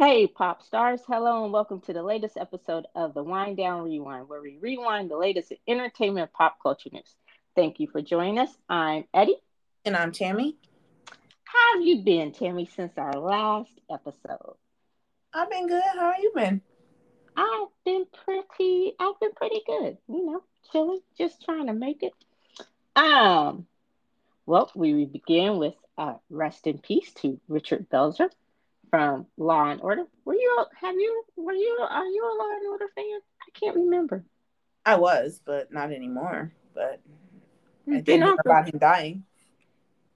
Hey, pop stars. Hello, and welcome to the latest episode of the Wind Down Rewind, where we rewind the latest entertainment pop culture news. Thank you for joining us. I'm Eddie. And I'm Tammy. How have you been, Tammy, since our last episode? I've been good. How have you been? I've been pretty I've been pretty good, you know, chilling, just trying to make it. Um well, we begin with uh, rest in peace to Richard Belzer from Law and Order. Were you have you were you are you a Law and Order fan? I can't remember. I was, but not anymore. But I didn't know about him dying.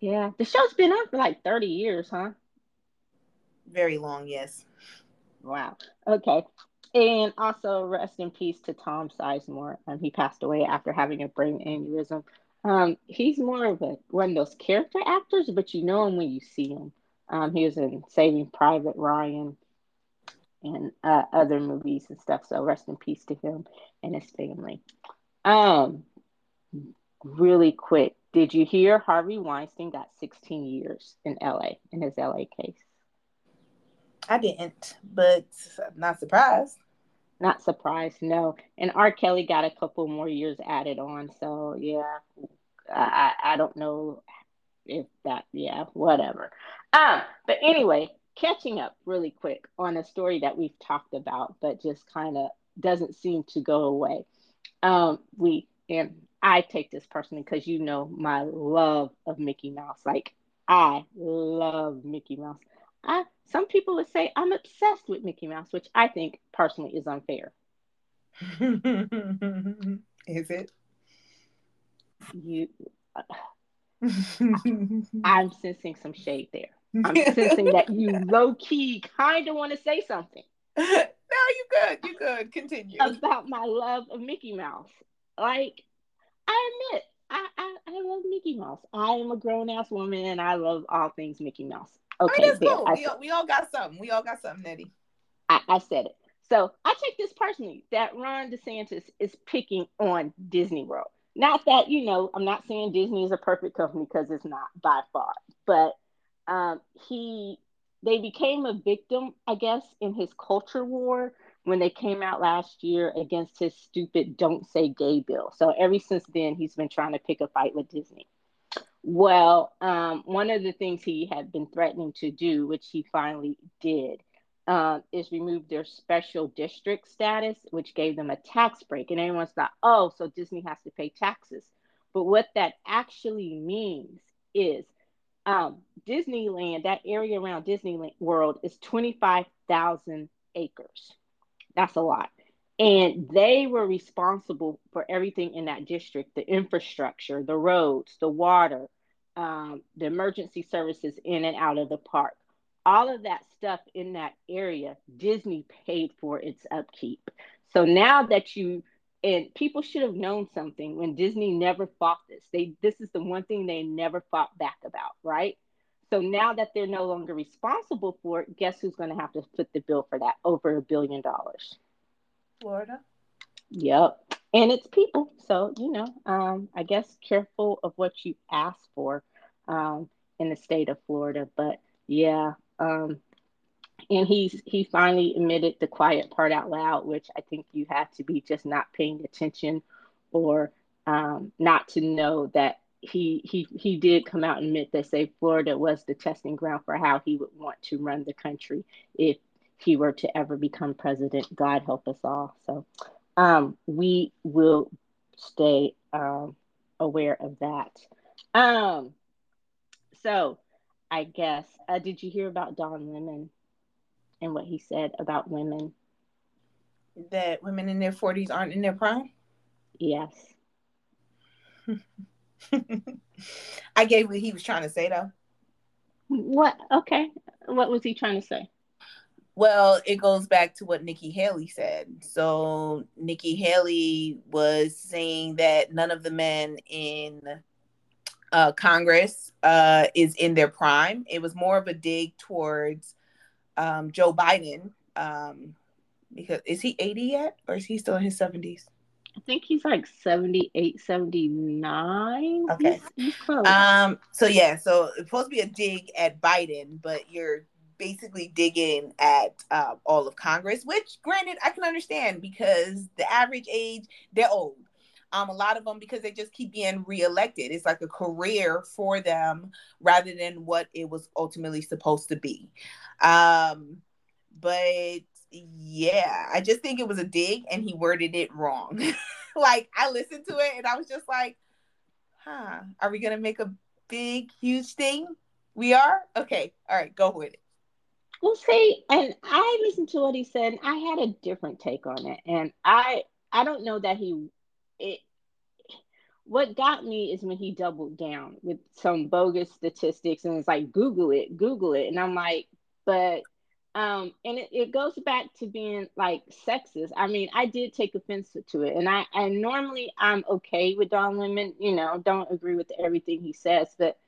Yeah, the show's been on for like thirty years, huh? Very long, yes. Wow. Okay. And also, rest in peace to Tom Sizemore. Um, he passed away after having a brain aneurysm. Um, he's more of a one of those character actors, but you know him when you see him. Um, he was in Saving Private Ryan and uh, other movies and stuff. So rest in peace to him and his family. Um, really quick, did you hear Harvey Weinstein got 16 years in LA in his LA case? I didn't, but not surprised. Not surprised, no. And R. Kelly got a couple more years added on. So yeah, I I don't know if that yeah whatever um but anyway catching up really quick on a story that we've talked about but just kind of doesn't seem to go away. Um we and i take this personally because you know my love of mickey mouse. Like i love mickey mouse. I some people would say i'm obsessed with mickey mouse which i think personally is unfair. Is it? You uh, I'm sensing some shade there. I'm sensing that you low key kind of want to say something. no, you good. You good. Continue about my love of Mickey Mouse. Like, I admit, I I, I love Mickey Mouse. I am a grown ass woman, and I love all things Mickey Mouse. Okay, I mean, that's cool. we, all, we all got something. We all got something, Eddie. I, I said it. So I take this personally that Ron DeSantis is picking on Disney World. Not that, you know, I'm not saying Disney is a perfect company because it's not by far, but um, he, they became a victim, I guess, in his culture war when they came out last year against his stupid don't say gay bill. So ever since then, he's been trying to pick a fight with Disney. Well, um, one of the things he had been threatening to do, which he finally did, uh, is remove their special district status, which gave them a tax break. And everyone's thought, oh, so Disney has to pay taxes. But what that actually means is um, Disneyland, that area around Disneyland World, is 25,000 acres. That's a lot. And they were responsible for everything in that district the infrastructure, the roads, the water, um, the emergency services in and out of the park all of that stuff in that area, Disney paid for its upkeep. So now that you and people should have known something when Disney never fought this. They this is the one thing they never fought back about, right? So now that they're no longer responsible for it, guess who's going to have to foot the bill for that? Over a billion dollars. Florida. Yep. And it's people. So, you know, um, I guess careful of what you ask for um, in the state of Florida. But yeah, um, and he's he finally admitted the quiet part out loud, which I think you have to be just not paying attention or um, not to know that he he he did come out and admit that say Florida was the testing ground for how he would want to run the country if he were to ever become president. God help us all. So um, we will stay um, aware of that. Um, so I guess. Uh, did you hear about Don Lemon and what he said about women? That women in their 40s aren't in their prime? Yes. I gave what he was trying to say, though. What? Okay. What was he trying to say? Well, it goes back to what Nikki Haley said. So, Nikki Haley was saying that none of the men in uh, Congress uh, is in their prime. It was more of a dig towards um, Joe Biden. Um, because is he 80 yet or is he still in his 70s? I think he's like 78, 79. Okay. He's, he's um, so yeah, so it's supposed to be a dig at Biden, but you're basically digging at uh, all of Congress, which, granted, I can understand because the average age they're old. Um, a lot of them because they just keep being reelected. It's like a career for them rather than what it was ultimately supposed to be. Um, but yeah, I just think it was a dig and he worded it wrong. like I listened to it and I was just like, huh, are we gonna make a big, huge thing? We are? Okay. All right, go with it. Well, see, and I listened to what he said. and I had a different take on it, and I I don't know that he it. What got me is when he doubled down with some bogus statistics and it's like Google it, Google it, and I'm like, but um, and it, it goes back to being like sexist. I mean, I did take offense to it, and I and normally I'm okay with Don Lemon. You know, don't agree with everything he says, but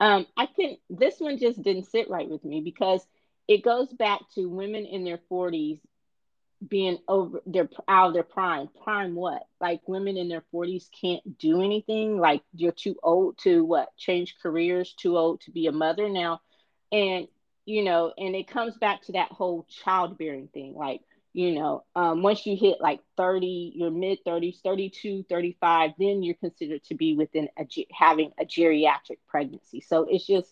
um, I can. This one just didn't sit right with me because it goes back to women in their 40s being over their out of their prime. Prime what? Like women in their 40s can't do anything. Like you're too old to what? Change careers. Too old to be a mother now, and you know, and it comes back to that whole childbearing thing. Like, you know, um, once you hit like 30, your mid 30s, 32, 35, then you're considered to be within a, having a geriatric pregnancy. So it's just,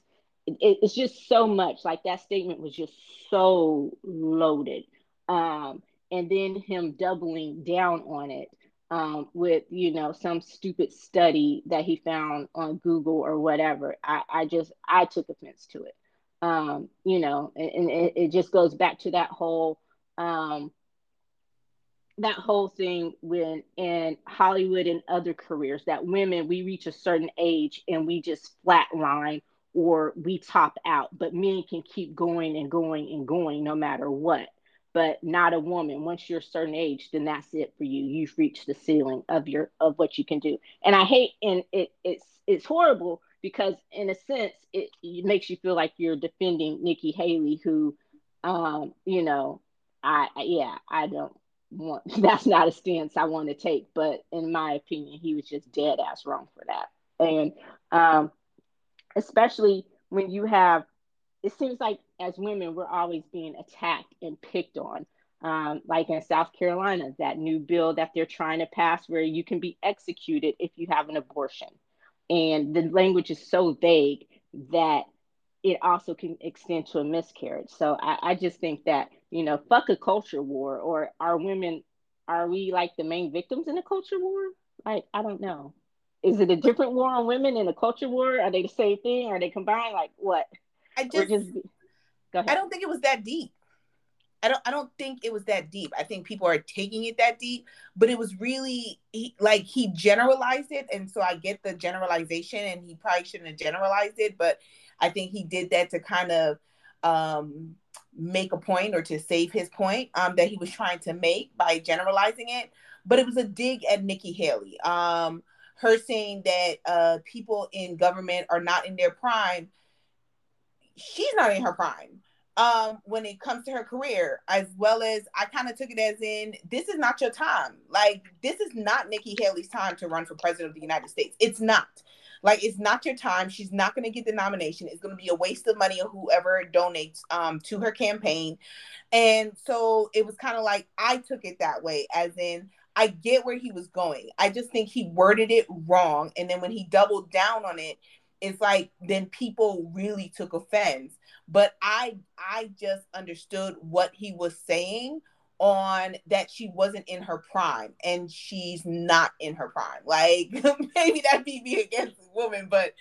it, it's just so much. Like that statement was just so loaded. Um, and then him doubling down on it um, with you know some stupid study that he found on Google or whatever. I, I just I took offense to it um, you know, and, and it, it, just goes back to that whole um, that whole thing when in Hollywood and other careers that women we reach a certain age and we just flatline or we top out, but men can keep going and going and going no matter what. But not a woman. Once you're a certain age, then that's it for you. You've reached the ceiling of your of what you can do. And I hate and it it's it's horrible because in a sense it, it makes you feel like you're defending Nikki Haley, who, um, you know, I yeah I don't want that's not a stance I want to take, but in my opinion, he was just dead ass wrong for that, and um, especially when you have, it seems like as women we're always being attacked and picked on. Um, like in South Carolina, that new bill that they're trying to pass where you can be executed if you have an abortion and the language is so vague that it also can extend to a miscarriage. So I, I, just think that, you know, fuck a culture war or are women, are we like the main victims in a culture war? Like, I don't know. Is it a different war on women and a culture war? Are they the same thing? Are they combined? Like what? I just, just I don't think it was that deep. I don't I don't think it was that deep. I think people are taking it that deep, but it was really he, like he generalized it and so I get the generalization and he probably shouldn't have generalized it, but I think he did that to kind of um, make a point or to save his point um, that he was trying to make by generalizing it. But it was a dig at Nikki Haley. Um, her saying that uh, people in government are not in their prime. She's not in her prime um when it comes to her career as well as i kind of took it as in this is not your time. Like this is not nikki haley's time to run for president of the united states. It's not. Like it's not your time. She's not going to get the nomination. It's going to be a waste of money of whoever donates um to her campaign. And so it was kind of like i took it that way as in i get where he was going. I just think he worded it wrong and then when he doubled down on it it's like then people really took offense but i i just understood what he was saying on that she wasn't in her prime and she's not in her prime. Like maybe that beat me against the woman but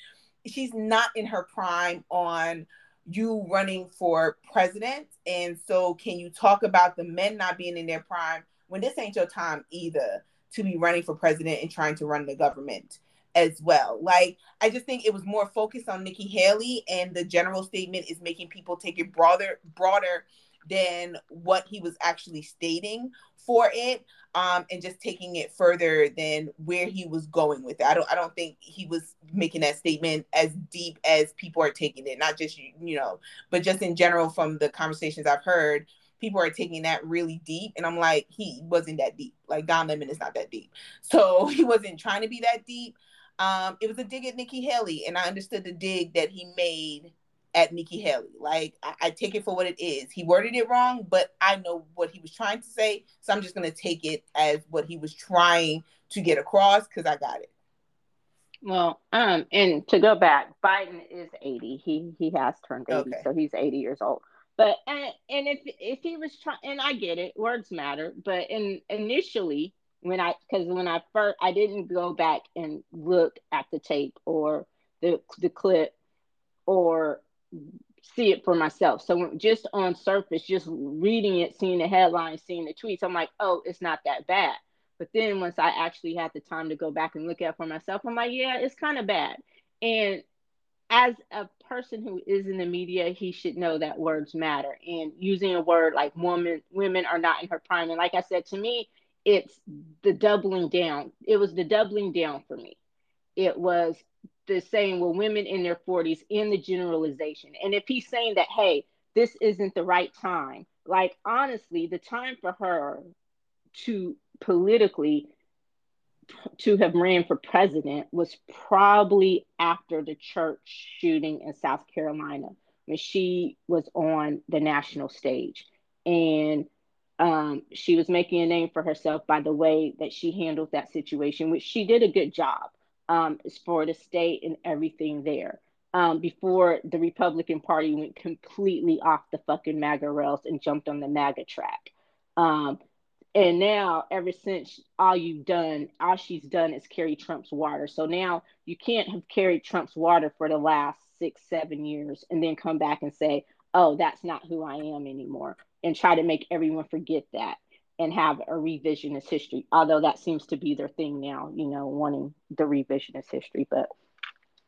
she's not in her prime on you running for president. And so can you talk about the men not being in their prime when this ain't your time either to be running for president and trying to run the government as well. Like I just think it was more focused on Nikki Haley and the general statement is making people take it broader broader than what he was actually stating for it um and just taking it further than where he was going with it. I don't I don't think he was making that statement as deep as people are taking it. Not just you know, but just in general from the conversations I've heard people are taking that really deep and i'm like he wasn't that deep like don lemon is not that deep so he wasn't trying to be that deep um, it was a dig at Nikki Haley, and I understood the dig that he made at Nikki Haley. Like I, I, take it for what it is. He worded it wrong, but I know what he was trying to say, so I'm just gonna take it as what he was trying to get across because I got it. Well, um, and to go back, Biden is 80. He he has turned 80, okay. so he's 80 years old. But and and if if he was trying, and I get it, words matter. But in initially, when I because when I first I didn't go back and look at the tape or the the clip or see it for myself. So just on surface, just reading it, seeing the headlines, seeing the tweets, I'm like, oh, it's not that bad. But then once I actually had the time to go back and look at for myself, I'm like, yeah, it's kind of bad. And as a person who is in the media, he should know that words matter. And using a word like woman, women are not in her prime. And like I said, to me, it's the doubling down. It was the doubling down for me. It was the saying, well, women in their 40s in the generalization. And if he's saying that, hey, this isn't the right time, like honestly, the time for her to politically to have ran for president was probably after the church shooting in South Carolina when she was on the national stage. And um, she was making a name for herself by the way that she handled that situation, which she did a good job um, for the state and everything there. Um, before the Republican Party went completely off the fucking MAGA rails and jumped on the MAGA track. Um, and now, ever since all you've done, all she's done is carry Trump's water. So now you can't have carried Trump's water for the last six, seven years and then come back and say, oh, that's not who I am anymore, and try to make everyone forget that and have a revisionist history. Although that seems to be their thing now, you know, wanting the revisionist history. But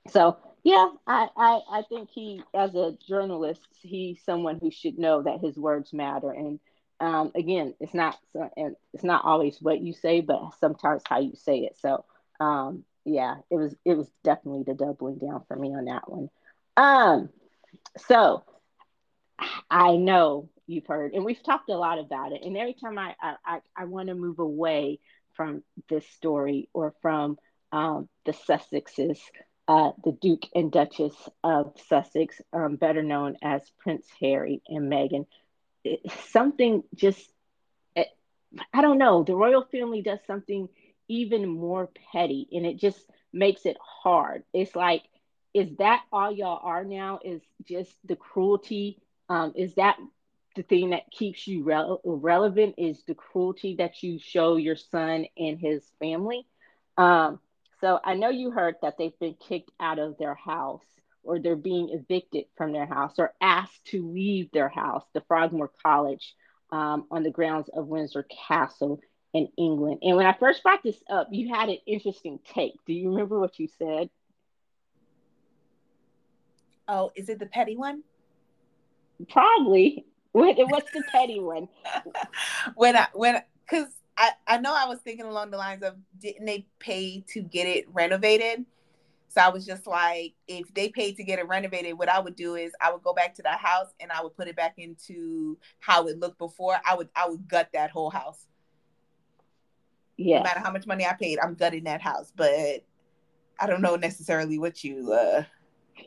so, yeah, I, I, I think he, as a journalist, he's someone who should know that his words matter and um, again, it's not and it's not always what you say, but sometimes how you say it. So um, yeah, it was it was definitely the doubling down for me on that one. Um, so I know you've heard, and we've talked a lot about it. And every time I I, I want to move away from this story or from um, the Sussexes, uh, the Duke and Duchess of Sussex, um, better known as Prince Harry and Meghan something just eh, I don't know. The royal family does something even more petty, and it just makes it hard. It's like, is that all y'all are now? Is just the cruelty? Um, is that the thing that keeps you re- relevant? Is the cruelty that you show your son and his family? Um, so I know you heard that they've been kicked out of their house or they're being evicted from their house or asked to leave their house, the Frogmore College um, on the grounds of Windsor Castle in England. And when I first brought this up, you had an interesting take. Do you remember what you said? Oh, is it the petty one? Probably. What's the petty one? when I when because I I know I was thinking along the lines of didn't they pay to get it renovated? So I was just like, if they paid to get it renovated, what I would do is I would go back to that house and I would put it back into how it looked before. I would I would gut that whole house. Yeah. No matter how much money I paid, I'm gutting that house. But I don't know necessarily what you uh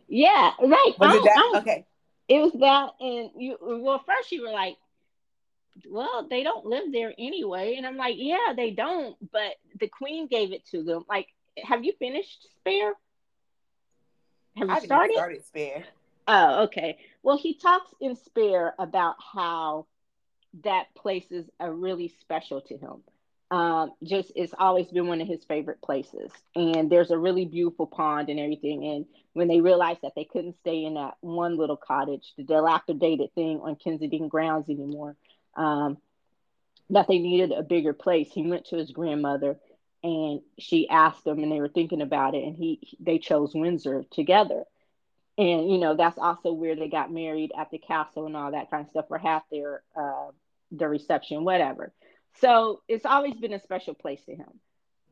Yeah, right. Was it that? okay. It was that and you well first you were like, well, they don't live there anyway. And I'm like, yeah, they don't, but the queen gave it to them. Like, have you finished Spare? Have you I started? started Spare. Oh, okay. Well, he talks in Spare about how that place is a really special to him. Um, just it's always been one of his favorite places, and there's a really beautiful pond and everything. And when they realized that they couldn't stay in that one little cottage, the dilapidated thing on Kensington grounds anymore, um, that they needed a bigger place, he went to his grandmother and she asked them and they were thinking about it. And he they chose windsor together. And you know that's also where they got married at the castle and all that kind of stuff or half their uh their reception whatever so it's always been a special place to him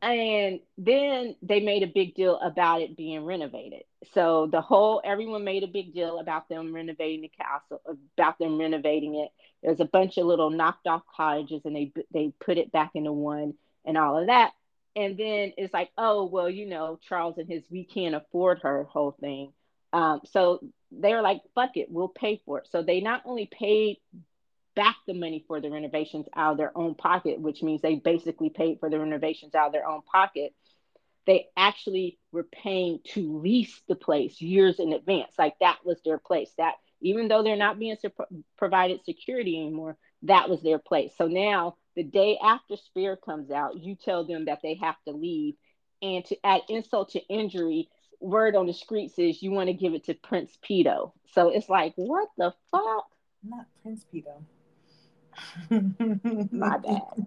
and then they made a big deal about it being renovated so the whole everyone made a big deal about them renovating the castle about them renovating it there's a bunch of little knocked off cottages and they they put it back into one and all of that and then it's like, oh, well, you know, Charles and his we can't afford her whole thing. Um, so they were like, fuck it, we'll pay for it. So they not only paid back the money for the renovations out of their own pocket, which means they basically paid for the renovations out of their own pocket. They actually were paying to lease the place years in advance. Like that was their place. That even though they're not being su- provided security anymore, that was their place. So now the day after Spare comes out, you tell them that they have to leave. And to add insult to injury, word on the streets is you want to give it to Prince Pedo. So it's like, what the fuck? Not Prince Pedo. My bad.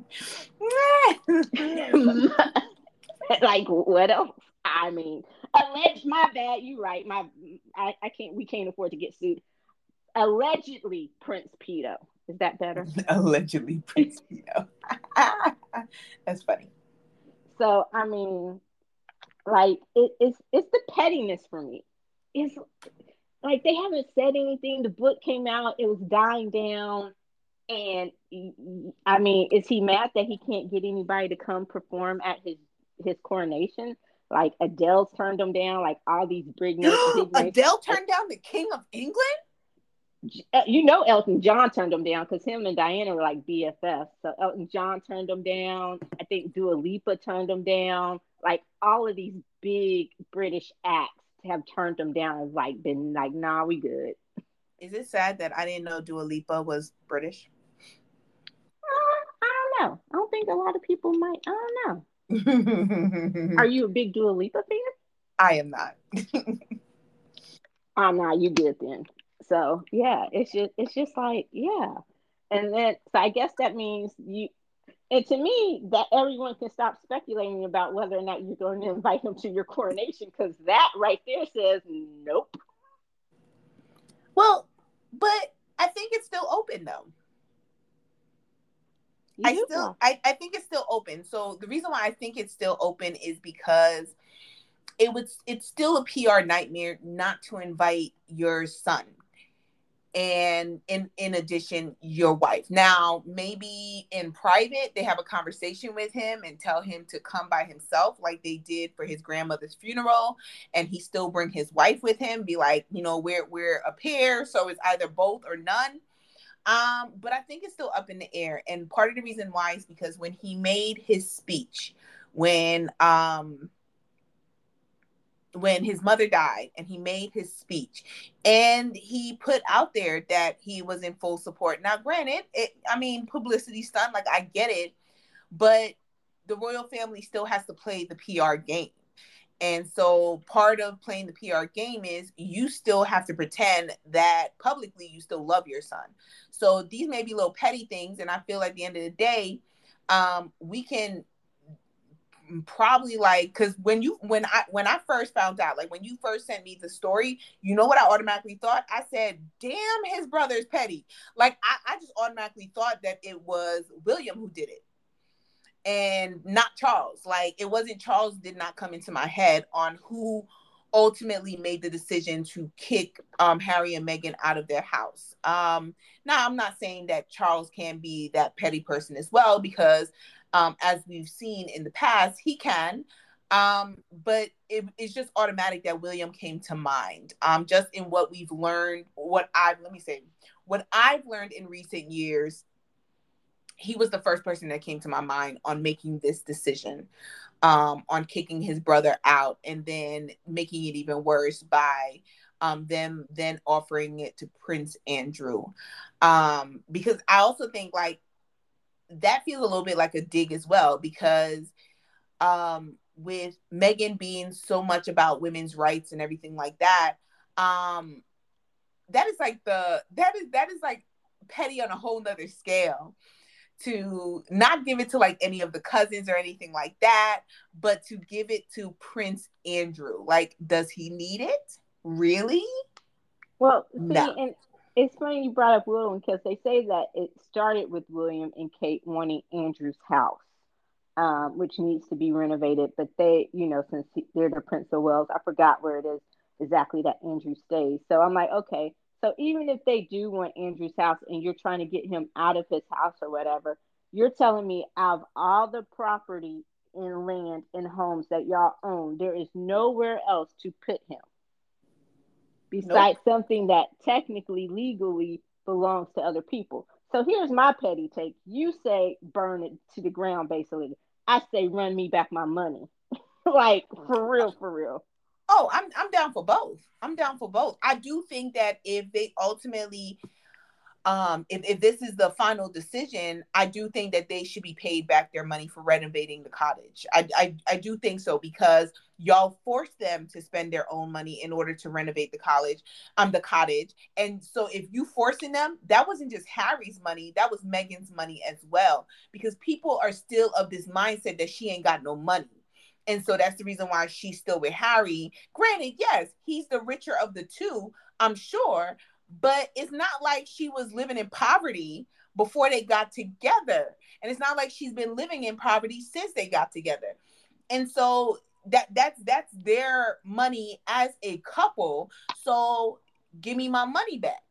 like what else? I mean, alleged. My bad. You right. My I, I can't. We can't afford to get sued. Allegedly, Prince Pedo. Is that better? Allegedly, Prince Pedo. That's funny. So I mean, like it, it's it's the pettiness for me. It's like they haven't said anything. The book came out. It was dying down. And I mean, is he mad that he can't get anybody to come perform at his his coronation? Like Adele's turned him down. Like all these big names. Adele turned down the King of England. Uh, you know, Elton John turned him down because him and Diana were like BFFs. So Elton John turned him down. I think Dua Lipa turned him down. Like all of these big British acts have turned him down. Have like been like, nah, we good. Is it sad that I didn't know Dua Lipa was British? Know. I don't think a lot of people might. I don't know. Are you a big Dua Lipa fan? I am not. Ah, I'm not. You good then? So yeah, it's just it's just like yeah, and then so I guess that means you. And to me, that everyone can stop speculating about whether or not you're going to invite him to your coronation, because that right there says nope. Well, but I think it's still open though. I still I, I think it's still open. So the reason why I think it's still open is because it was it's still a PR nightmare not to invite your son and in in addition your wife. Now maybe in private they have a conversation with him and tell him to come by himself like they did for his grandmother's funeral and he still bring his wife with him be like you know we're we're a pair so it's either both or none um, but I think it's still up in the air. And part of the reason why is because when he made his speech, when um when his mother died and he made his speech and he put out there that he was in full support. Now, granted, it I mean publicity stunt, like I get it, but the royal family still has to play the PR game. And so part of playing the PR game is you still have to pretend that publicly you still love your son. So these may be little petty things. And I feel at the end of the day, um, we can probably like because when you when I when I first found out, like when you first sent me the story, you know what I automatically thought? I said, damn, his brother's petty. Like I, I just automatically thought that it was William who did it and not Charles. Like it wasn't Charles did not come into my head on who ultimately made the decision to kick um, Harry and Meghan out of their house. Um, now, I'm not saying that Charles can be that petty person as well, because um, as we've seen in the past, he can. Um, but it, it's just automatic that William came to mind. Um, just in what we've learned, what I've let me say, what I've learned in recent years he was the first person that came to my mind on making this decision um, on kicking his brother out and then making it even worse by um, them then offering it to Prince Andrew. Um, because I also think like that feels a little bit like a dig as well because um, with Meghan being so much about women's rights and everything like that, um, that is like the that is that is like petty on a whole nother scale to not give it to like any of the cousins or anything like that, but to give it to Prince Andrew. Like, does he need it? Really? Well, see, no. and it's funny you brought up William because they say that it started with William and Kate wanting Andrew's house, um, which needs to be renovated. But they, you know, since they're the Prince of Wales, I forgot where it is exactly that Andrew stays. So I'm like, okay, so even if they do want Andrew's house and you're trying to get him out of his house or whatever, you're telling me out of all the property and land and homes that y'all own, there is nowhere else to put him. besides nope. something that technically legally belongs to other people. So here's my petty take. You say burn it to the ground, basically. I say run me back my money. like for real, for real. Oh, I'm I'm down for both. I'm down for both. I do think that if they ultimately um, if, if this is the final decision, I do think that they should be paid back their money for renovating the cottage. I, I, I do think so because y'all forced them to spend their own money in order to renovate the college, um, the cottage. And so if you forcing them, that wasn't just Harry's money, that was Meghan's money as well. Because people are still of this mindset that she ain't got no money. And so that's the reason why she's still with Harry. Granted, yes, he's the richer of the two, I'm sure, but it's not like she was living in poverty before they got together. And it's not like she's been living in poverty since they got together. And so that that's that's their money as a couple. So give me my money back.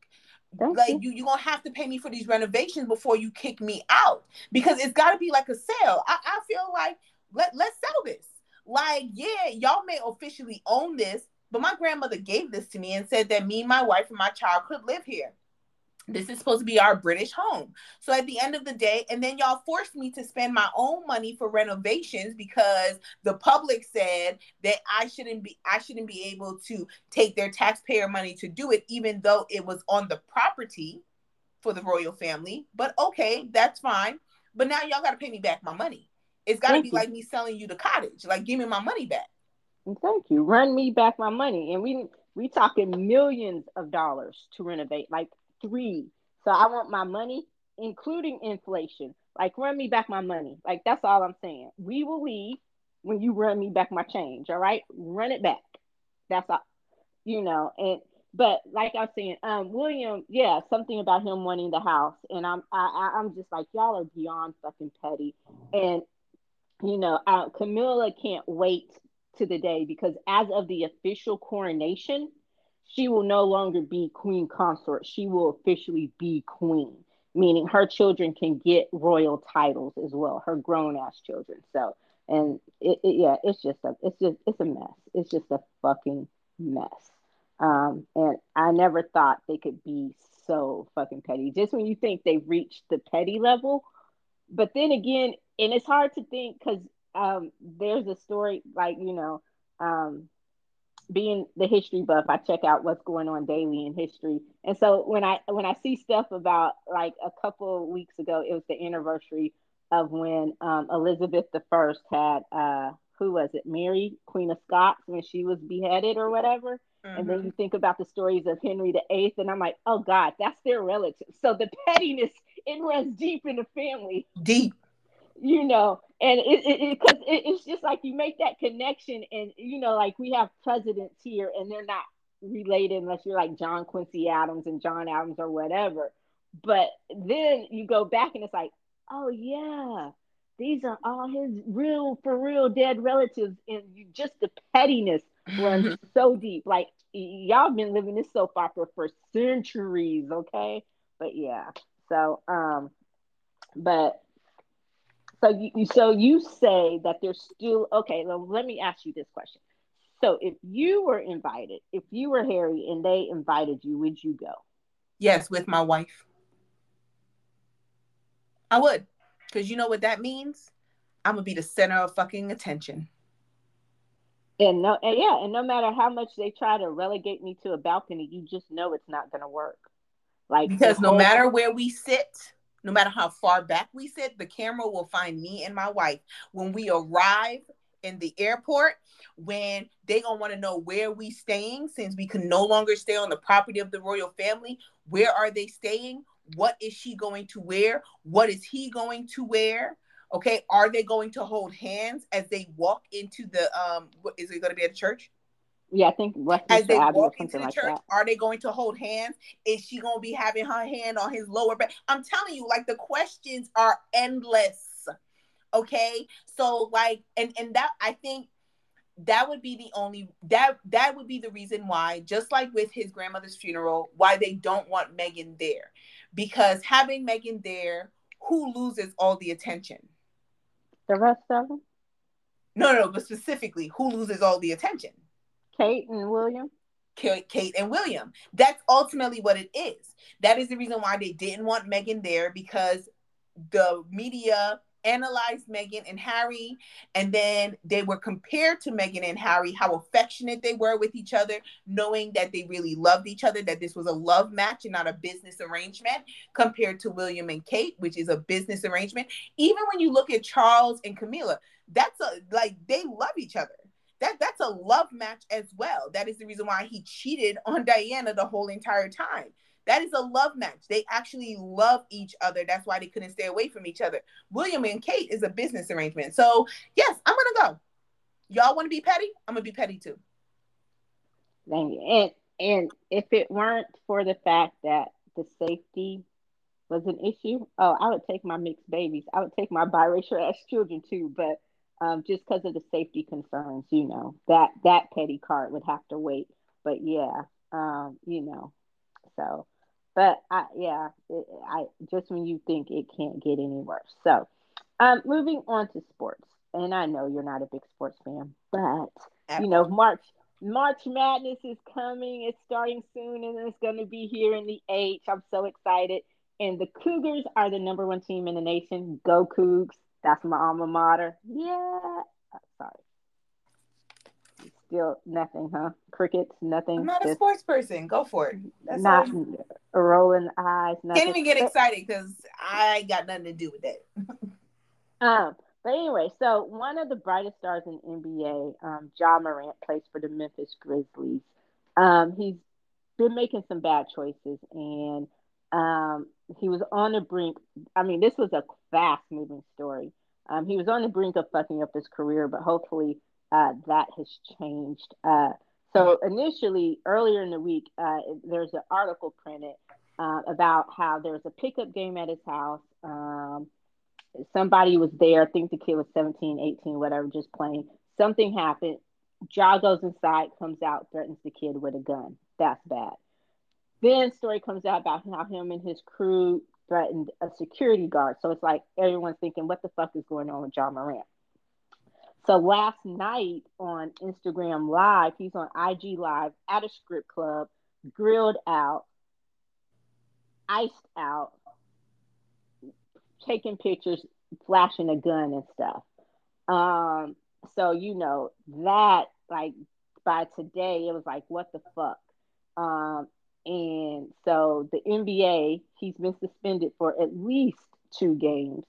Thank like you, you're gonna have to pay me for these renovations before you kick me out because it's got to be like a sale. I, I feel like let let's sell this. Like, yeah, y'all may officially own this, but my grandmother gave this to me and said that me, my wife, and my child could live here. This is supposed to be our British home. So at the end of the day, and then y'all forced me to spend my own money for renovations because the public said that I shouldn't be I shouldn't be able to take their taxpayer money to do it, even though it was on the property for the royal family. But okay, that's fine. But now y'all gotta pay me back my money. It's gotta be you. like me selling you the cottage. Like give me my money back. Thank you. Run me back my money. And we we talking millions of dollars to renovate, like three. So I want my money, including inflation. Like run me back my money. Like that's all I'm saying. We will leave when you run me back my change. All right, run it back. That's all. You know, and but like I was saying, um, William, yeah, something about him wanting the house, and I'm I, I'm just like y'all are beyond fucking petty, and you know, uh, Camilla can't wait to the day because as of the official coronation, she will no longer be queen consort. She will officially be queen, meaning her children can get royal titles as well, her grown ass children. So, and it, it, yeah, it's just a, it's just, it's a mess. It's just a fucking mess. Um, and I never thought they could be so fucking petty. Just when you think they've reached the petty level, but then again, and it's hard to think because um, there's a story like you know, um, being the history buff, I check out what's going on daily in history, and so when I when I see stuff about like a couple of weeks ago, it was the anniversary of when um, Elizabeth the First had uh, who was it, Mary Queen of Scots, when she was beheaded or whatever. Mm-hmm. And then mm-hmm. you think about the stories of Henry the Eighth, and I'm like, oh God, that's their relative. So the pettiness it runs deep in the family. Deep you know, and it it because it, it, it's just like you make that connection, and you know, like we have presidents here, and they're not related unless you're like John Quincy Adams and John Adams or whatever. But then you go back, and it's like, oh yeah, these are all his real for real dead relatives, and you just the pettiness runs so deep. Like y'all been living this soap opera for centuries, okay? But yeah, so um, but so you so you say that there's still okay. Well, let me ask you this question. So if you were invited, if you were Harry and they invited you, would you go? Yes, with my wife. I would, because you know what that means. I'm gonna be the center of fucking attention. And no, and yeah, and no matter how much they try to relegate me to a balcony, you just know it's not gonna work. Like because no matter where we sit, no matter how far back we sit, the camera will find me and my wife. When we arrive in the airport, when they gonna want to know where we staying, since we can no longer stay on the property of the royal family, where are they staying? What is she going to wear? What is he going to wear? Okay, are they going to hold hands as they walk into the um? Is it going to be at a church? Yeah, I think Westminster as they Abbey walk into the like church, that. are they going to hold hands? Is she going to be having her hand on his lower back? I'm telling you, like the questions are endless. Okay, so like, and and that I think that would be the only that that would be the reason why, just like with his grandmother's funeral, why they don't want Meghan there, because having Meghan there, who loses all the attention? The rest of them. No, no, but specifically, who loses all the attention? Kate and William? Kate and William. That's ultimately what it is. That is the reason why they didn't want Meghan there because the media analyzed Meghan and Harry, and then they were compared to Meghan and Harry, how affectionate they were with each other, knowing that they really loved each other, that this was a love match and not a business arrangement, compared to William and Kate, which is a business arrangement. Even when you look at Charles and Camilla, that's a like they love each other. That that's a love match as well. That is the reason why he cheated on Diana the whole entire time. That is a love match. They actually love each other. That's why they couldn't stay away from each other. William and Kate is a business arrangement. So, yes, I'm to go. Y'all want to be petty? I'm to be petty too. And, and if it weren't for the fact that the safety was an issue, oh, I would take my mixed babies. I would take my biracial ass children too. But um, just because of the safety concerns, you know, that that petty card would have to wait. But yeah, um, you know, so but I, yeah, it, I just when you think it can't get any worse. So, um, moving on to sports, and I know you're not a big sports fan, but you know March March Madness is coming. It's starting soon, and it's going to be here in the H. I'm so excited. And the Cougars are the number one team in the nation. Go Cougs! That's my alma mater. Yeah. Oh, sorry still nothing, huh? Crickets, nothing. I'm not a sports person. Go for it. That's not a rolling eyes. Nothing. Can't even get excited because I got nothing to do with that. um, but anyway, so one of the brightest stars in NBA, um, Ja Morant, plays for the Memphis Grizzlies. Um, he's been making some bad choices, and um, he was on the brink. I mean, this was a fast moving story. Um, he was on the brink of fucking up his career, but hopefully uh, that has changed. Uh, so initially, earlier in the week, uh, there's an article printed uh, about how there's a pickup game at his house. Um, somebody was there. I think the kid was 17, 18, whatever, just playing. Something happened. Ja goes inside, comes out, threatens the kid with a gun. That's bad. Then story comes out about how him and his crew threatened a security guard. So it's like everyone's thinking, what the fuck is going on with Ja Morant? So last night on Instagram Live, he's on IG Live at a strip club, grilled out, iced out, taking pictures, flashing a gun and stuff. Um, so you know that like by today it was like what the fuck. Um, and so the NBA, he's been suspended for at least two games.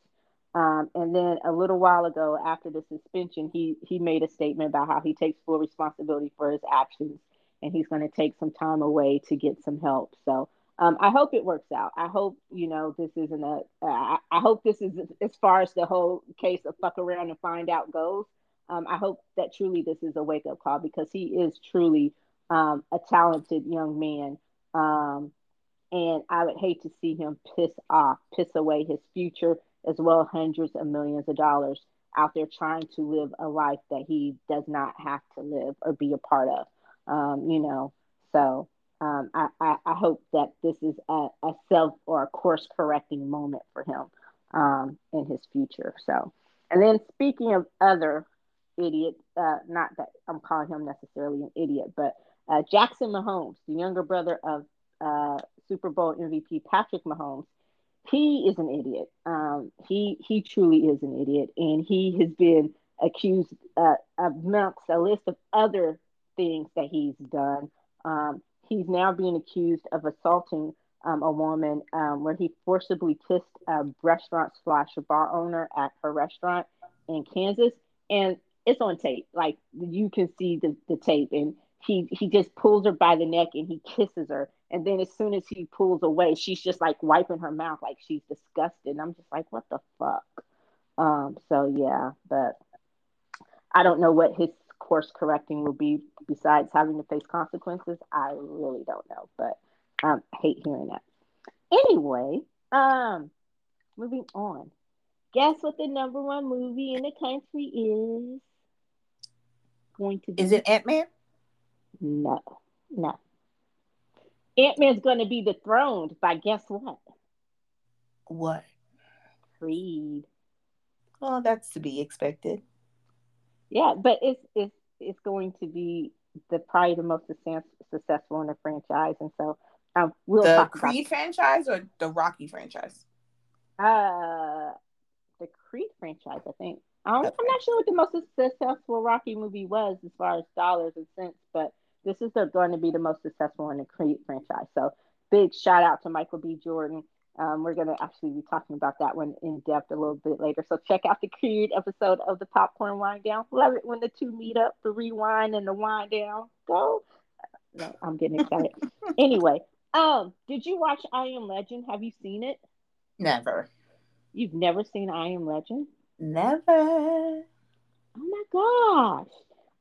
Um, and then a little while ago, after the suspension, he he made a statement about how he takes full responsibility for his actions, and he's going to take some time away to get some help. So um, I hope it works out. I hope you know this isn't a. Uh, I hope this is as far as the whole case of fuck around and find out goes. Um, I hope that truly this is a wake up call because he is truly um, a talented young man. Um, and I would hate to see him piss off, piss away his future as well hundreds of millions of dollars out there trying to live a life that he does not have to live or be a part of. Um, you know, so um, I, I, I, hope that this is a, a self or a course correcting moment for him um, in his future. So, and then speaking of other idiots, uh, not that I'm calling him necessarily an idiot, but uh, Jackson Mahomes, the younger brother of uh, Super Bowl MVP Patrick Mahomes, he is an idiot. Um, he he truly is an idiot, and he has been accused uh, amongst a list of other things that he's done. Um, he's now being accused of assaulting um, a woman um, where he forcibly kissed a restaurant slash bar owner at her restaurant in Kansas, and it's on tape. Like you can see the, the tape, and he he just pulls her by the neck and he kisses her. And then as soon as he pulls away she's just like wiping her mouth like she's disgusted. And i'm just like what the fuck? Um so yeah but i don't know what his course correcting will be besides having to face consequences. I really don't know but um I hate hearing that. Anyway um moving on. Guess what the number one movie in the country is going to be? is it ant-man no, no. Ant Man's going to be dethroned by guess what? What? Creed. Well, that's to be expected. Yeah, but it's it's it's going to be the probably the most successful in the franchise, and so um, we'll the talk Creed franchise or the Rocky franchise. uh the Creed franchise. I think I don't, I'm not sure what the most successful Rocky movie was as far as dollars and cents, but this is going to be the most successful in the Creed franchise. So big shout out to Michael B. Jordan. Um, we're going to actually be talking about that one in depth a little bit later. So check out the Creed episode of the Popcorn Winedown. Love it when the two meet up, the rewind and the wind down. Go. No, I'm getting excited. anyway, um, did you watch I Am Legend? Have you seen it? Never. You've never seen I Am Legend? Never. Oh my gosh.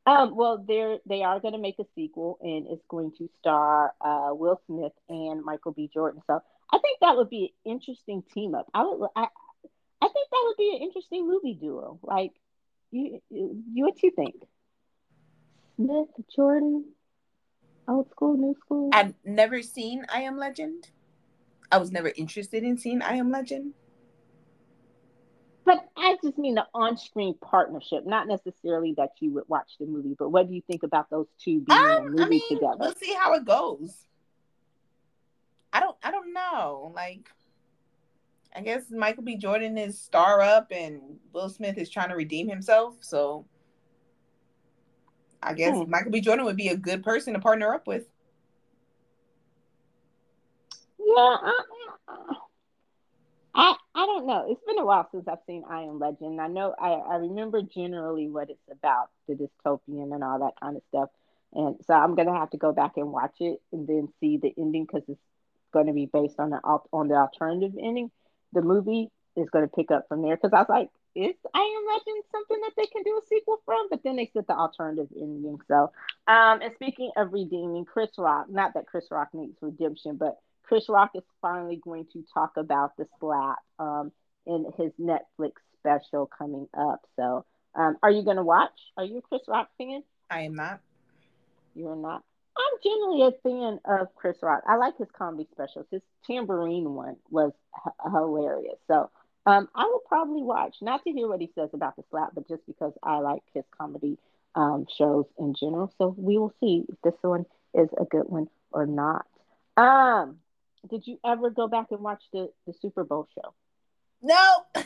Um, well, they're they are going to make a sequel, and it's going to star uh, Will Smith and Michael B. Jordan. So I think that would be an interesting team up. I would, I, I think that would be an interesting movie duo. Like, you, you, what you think? Smith, Jordan, old school, new school. I've never seen I Am Legend. I was never interested in seeing I Am Legend. But I just mean the on-screen partnership, not necessarily that you would watch the movie. But what do you think about those two being um, in a movie I mean, together? We'll see how it goes. I don't. I don't know. Like, I guess Michael B. Jordan is star up, and Will Smith is trying to redeem himself. So, I guess hmm. Michael B. Jordan would be a good person to partner up with. Yeah, I I I don't know. It's been a while since I've seen I Am Legend. I know I, I remember generally what it's about, the dystopian and all that kind of stuff. And so I'm gonna have to go back and watch it and then see the ending because it's going to be based on the on the alternative ending. The movie is going to pick up from there because I was like, is I Am Legend something that they can do a sequel from? But then they said the alternative ending. So, um, and speaking of redeeming Chris Rock, not that Chris Rock needs redemption, but Chris Rock is finally going to talk about the slap um, in his Netflix special coming up. So, um, are you going to watch? Are you a Chris Rock fan? I am not. You're not. I'm generally a fan of Chris Rock. I like his comedy specials. His tambourine one was h- hilarious. So, um, I will probably watch, not to hear what he says about the slap, but just because I like his comedy um, shows in general. So we will see if this one is a good one or not. Um, did you ever go back and watch the, the Super Bowl show? No.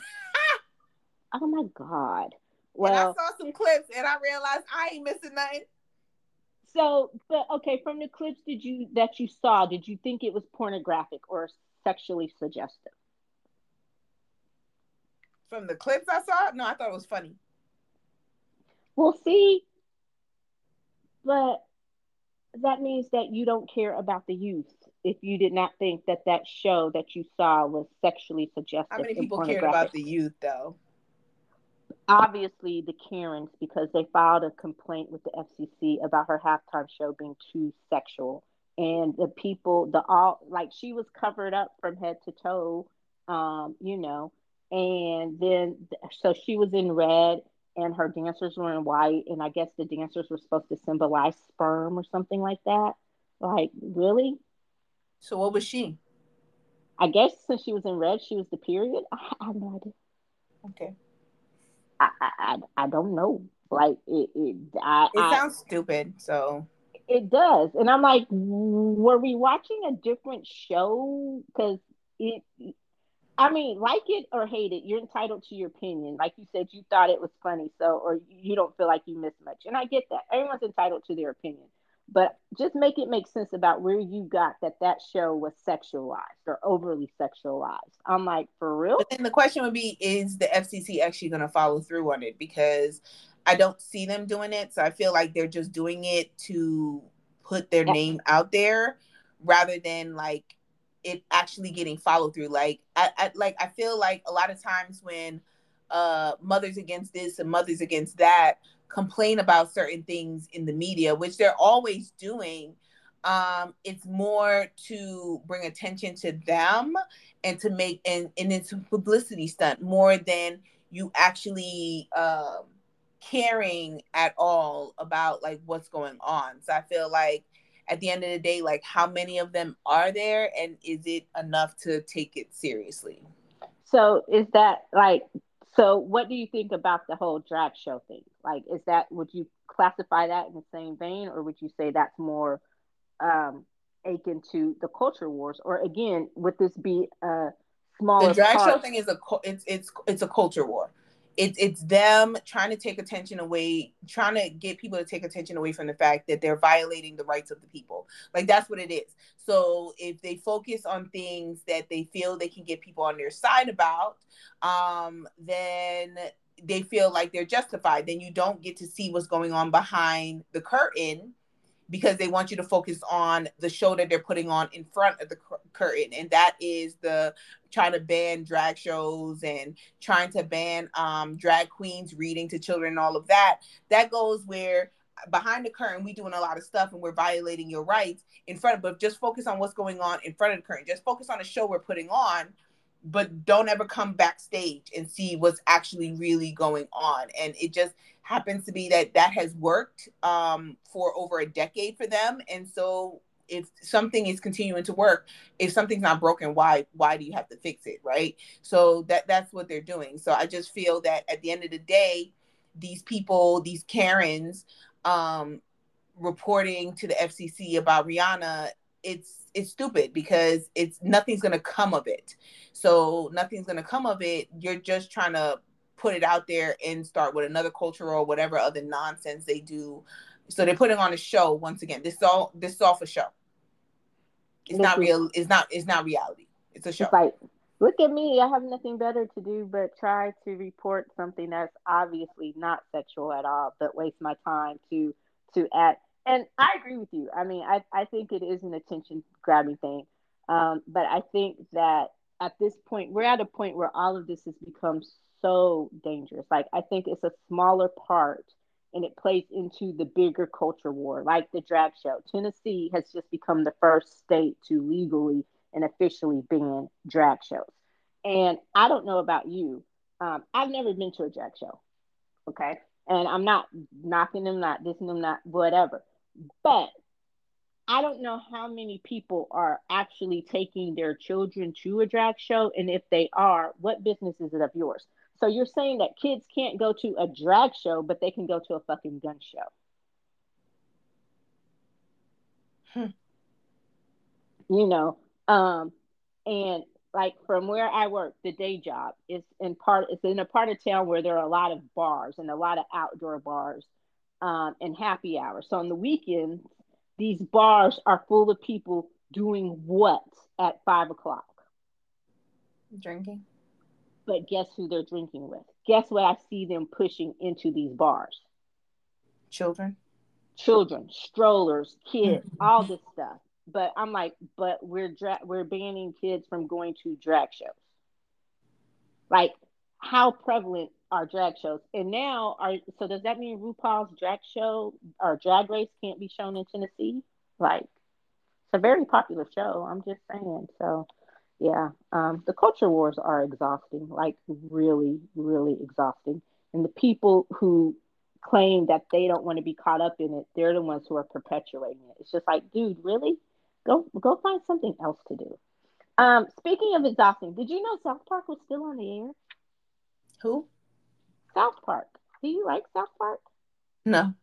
oh my God. Well, and I saw some clips and I realized I ain't missing nothing. So, but okay, from the clips did you that you saw, did you think it was pornographic or sexually suggestive? From the clips I saw, no, I thought it was funny. We'll see. But that means that you don't care about the youth if you did not think that that show that you saw was sexually suggestive. How many people cared about the youth though? Obviously, the Karens, because they filed a complaint with the FCC about her halftime show being too sexual, and the people, the all like she was covered up from head to toe, um, you know, and then so she was in red and her dancers were in white, and I guess the dancers were supposed to symbolize sperm or something like that. Like, really? So what was she? I guess since she was in red, she was the period. I, I have no idea. Okay. I I, I don't know. Like it it I, It sounds I, stupid, so it does. And I'm like, were we watching a different show? Because it I mean, like it or hate it, you're entitled to your opinion. Like you said, you thought it was funny, so or you don't feel like you missed much. And I get that. Everyone's entitled to their opinion but just make it make sense about where you got that that show was sexualized or overly sexualized. I'm like, for real? But then the question would be, is the FCC actually going to follow through on it? Because I don't see them doing it, so I feel like they're just doing it to put their name out there rather than like it actually getting followed through. Like, I, I like I feel like a lot of times when uh mothers against this and mothers against that complain about certain things in the media, which they're always doing. Um, it's more to bring attention to them and to make and, and it's a publicity stunt more than you actually um, caring at all about like what's going on. So I feel like at the end of the day, like how many of them are there and is it enough to take it seriously? So is that like so what do you think about the whole drag show thing? Like, is that would you classify that in the same vein, or would you say that's more um, akin to the culture wars? Or again, would this be a smaller? The drag part? show thing is a it's it's it's a culture war. It's it's them trying to take attention away, trying to get people to take attention away from the fact that they're violating the rights of the people. Like that's what it is. So if they focus on things that they feel they can get people on their side about, um, then they feel like they're justified. Then you don't get to see what's going on behind the curtain because they want you to focus on the show that they're putting on in front of the curtain and that is the trying to ban drag shows and trying to ban um, drag queens reading to children and all of that that goes where behind the curtain we doing a lot of stuff and we're violating your rights in front of but just focus on what's going on in front of the curtain. Just focus on the show we're putting on but don't ever come backstage and see what's actually really going on. And it just happens to be that that has worked um, for over a decade for them. And so if something is continuing to work if something's not broken why why do you have to fix it right so that that's what they're doing so i just feel that at the end of the day these people these karens um reporting to the fcc about rihanna it's it's stupid because it's nothing's gonna come of it so nothing's gonna come of it you're just trying to put it out there and start with another culture or whatever other nonsense they do. So they're putting on a show once again. This is all this is all for show. It's not real. It's not. It's not reality. It's a show. It's like, look at me. I have nothing better to do but try to report something that's obviously not sexual at all, but waste my time to to add. And I agree with you. I mean, I I think it is an attention grabbing thing, um, but I think that at this point we're at a point where all of this has become so dangerous. Like I think it's a smaller part and it plays into the bigger culture war, like the drag show. Tennessee has just become the first state to legally and officially ban drag shows. And I don't know about you. Um, I've never been to a drag show. Okay. And I'm not knocking them, not dissing them, not whatever. But I don't know how many people are actually taking their children to a drag show. And if they are, what business is it of yours? So you're saying that kids can't go to a drag show, but they can go to a fucking gun show. Hmm. You know, um, and like from where I work, the day job is in part it's in a part of town where there are a lot of bars and a lot of outdoor bars um, and happy hours. So on the weekends, these bars are full of people doing what at five o'clock? Drinking. But guess who they're drinking with? Guess what I see them pushing into these bars? Children. Children, strollers, kids, mm-hmm. all this stuff. But I'm like, but we're dra- we're banning kids from going to drag shows. Like, how prevalent are drag shows? And now, are so does that mean RuPaul's drag show or Drag Race can't be shown in Tennessee? Like, it's a very popular show. I'm just saying. So yeah um, the culture wars are exhausting like really really exhausting. And the people who claim that they don't want to be caught up in it they're the ones who are perpetuating it. It's just like dude really? Go go find something else to do. Um, speaking of exhausting did you know south park was still on the air? Who? South park. Do you like south park? No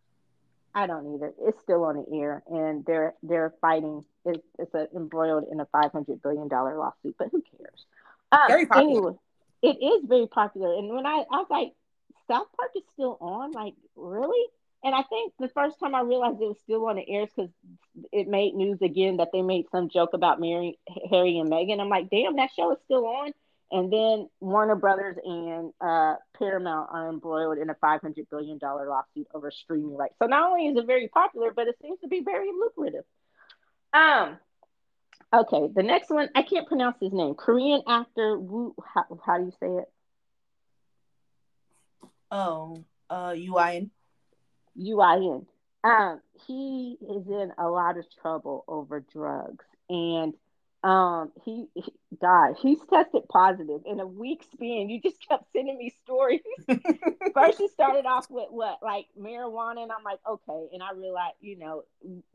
I don't either. It's still on the air, and they're they're fighting. It's it's a, embroiled in a five hundred billion dollar lawsuit, but who cares? Um, very popular. Anyway, it is very popular, and when I I was like, South Park is still on, like really? And I think the first time I realized it was still on the air is because it made news again that they made some joke about Mary, Harry and Meghan. I'm like, damn, that show is still on. And then Warner Brothers and uh, Paramount are embroiled in a $500 billion lawsuit over streaming rights. So not only is it very popular, but it seems to be very lucrative. Um, okay, the next one, I can't pronounce his name. Korean actor, Woo, how, how do you say it? Oh, uh, Yoo Ah-in. UIN. Um, he is in a lot of trouble over drugs. And um he, he he's tested positive in a week span. You just kept sending me stories. First you started off with what like marijuana and i'm like okay. And i realized you know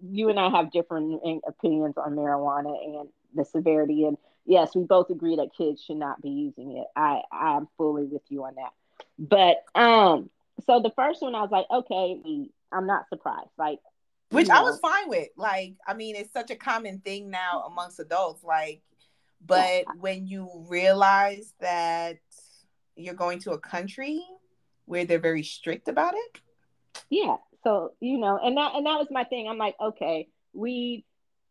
you and i have different opinions on marijuana and the severity. And yes we both agree that kids should not be using it. I i'm fully with you on that. But um so the first one i was like okay I'm not surprised. Like, which I was fine with. Like, I mean, it's such a common thing now mm-hmm. amongst adults. Like, but yeah. when you realize that you're going to a country where they're very strict about it, yeah. So you know, and that and that was my thing. I'm like, okay, we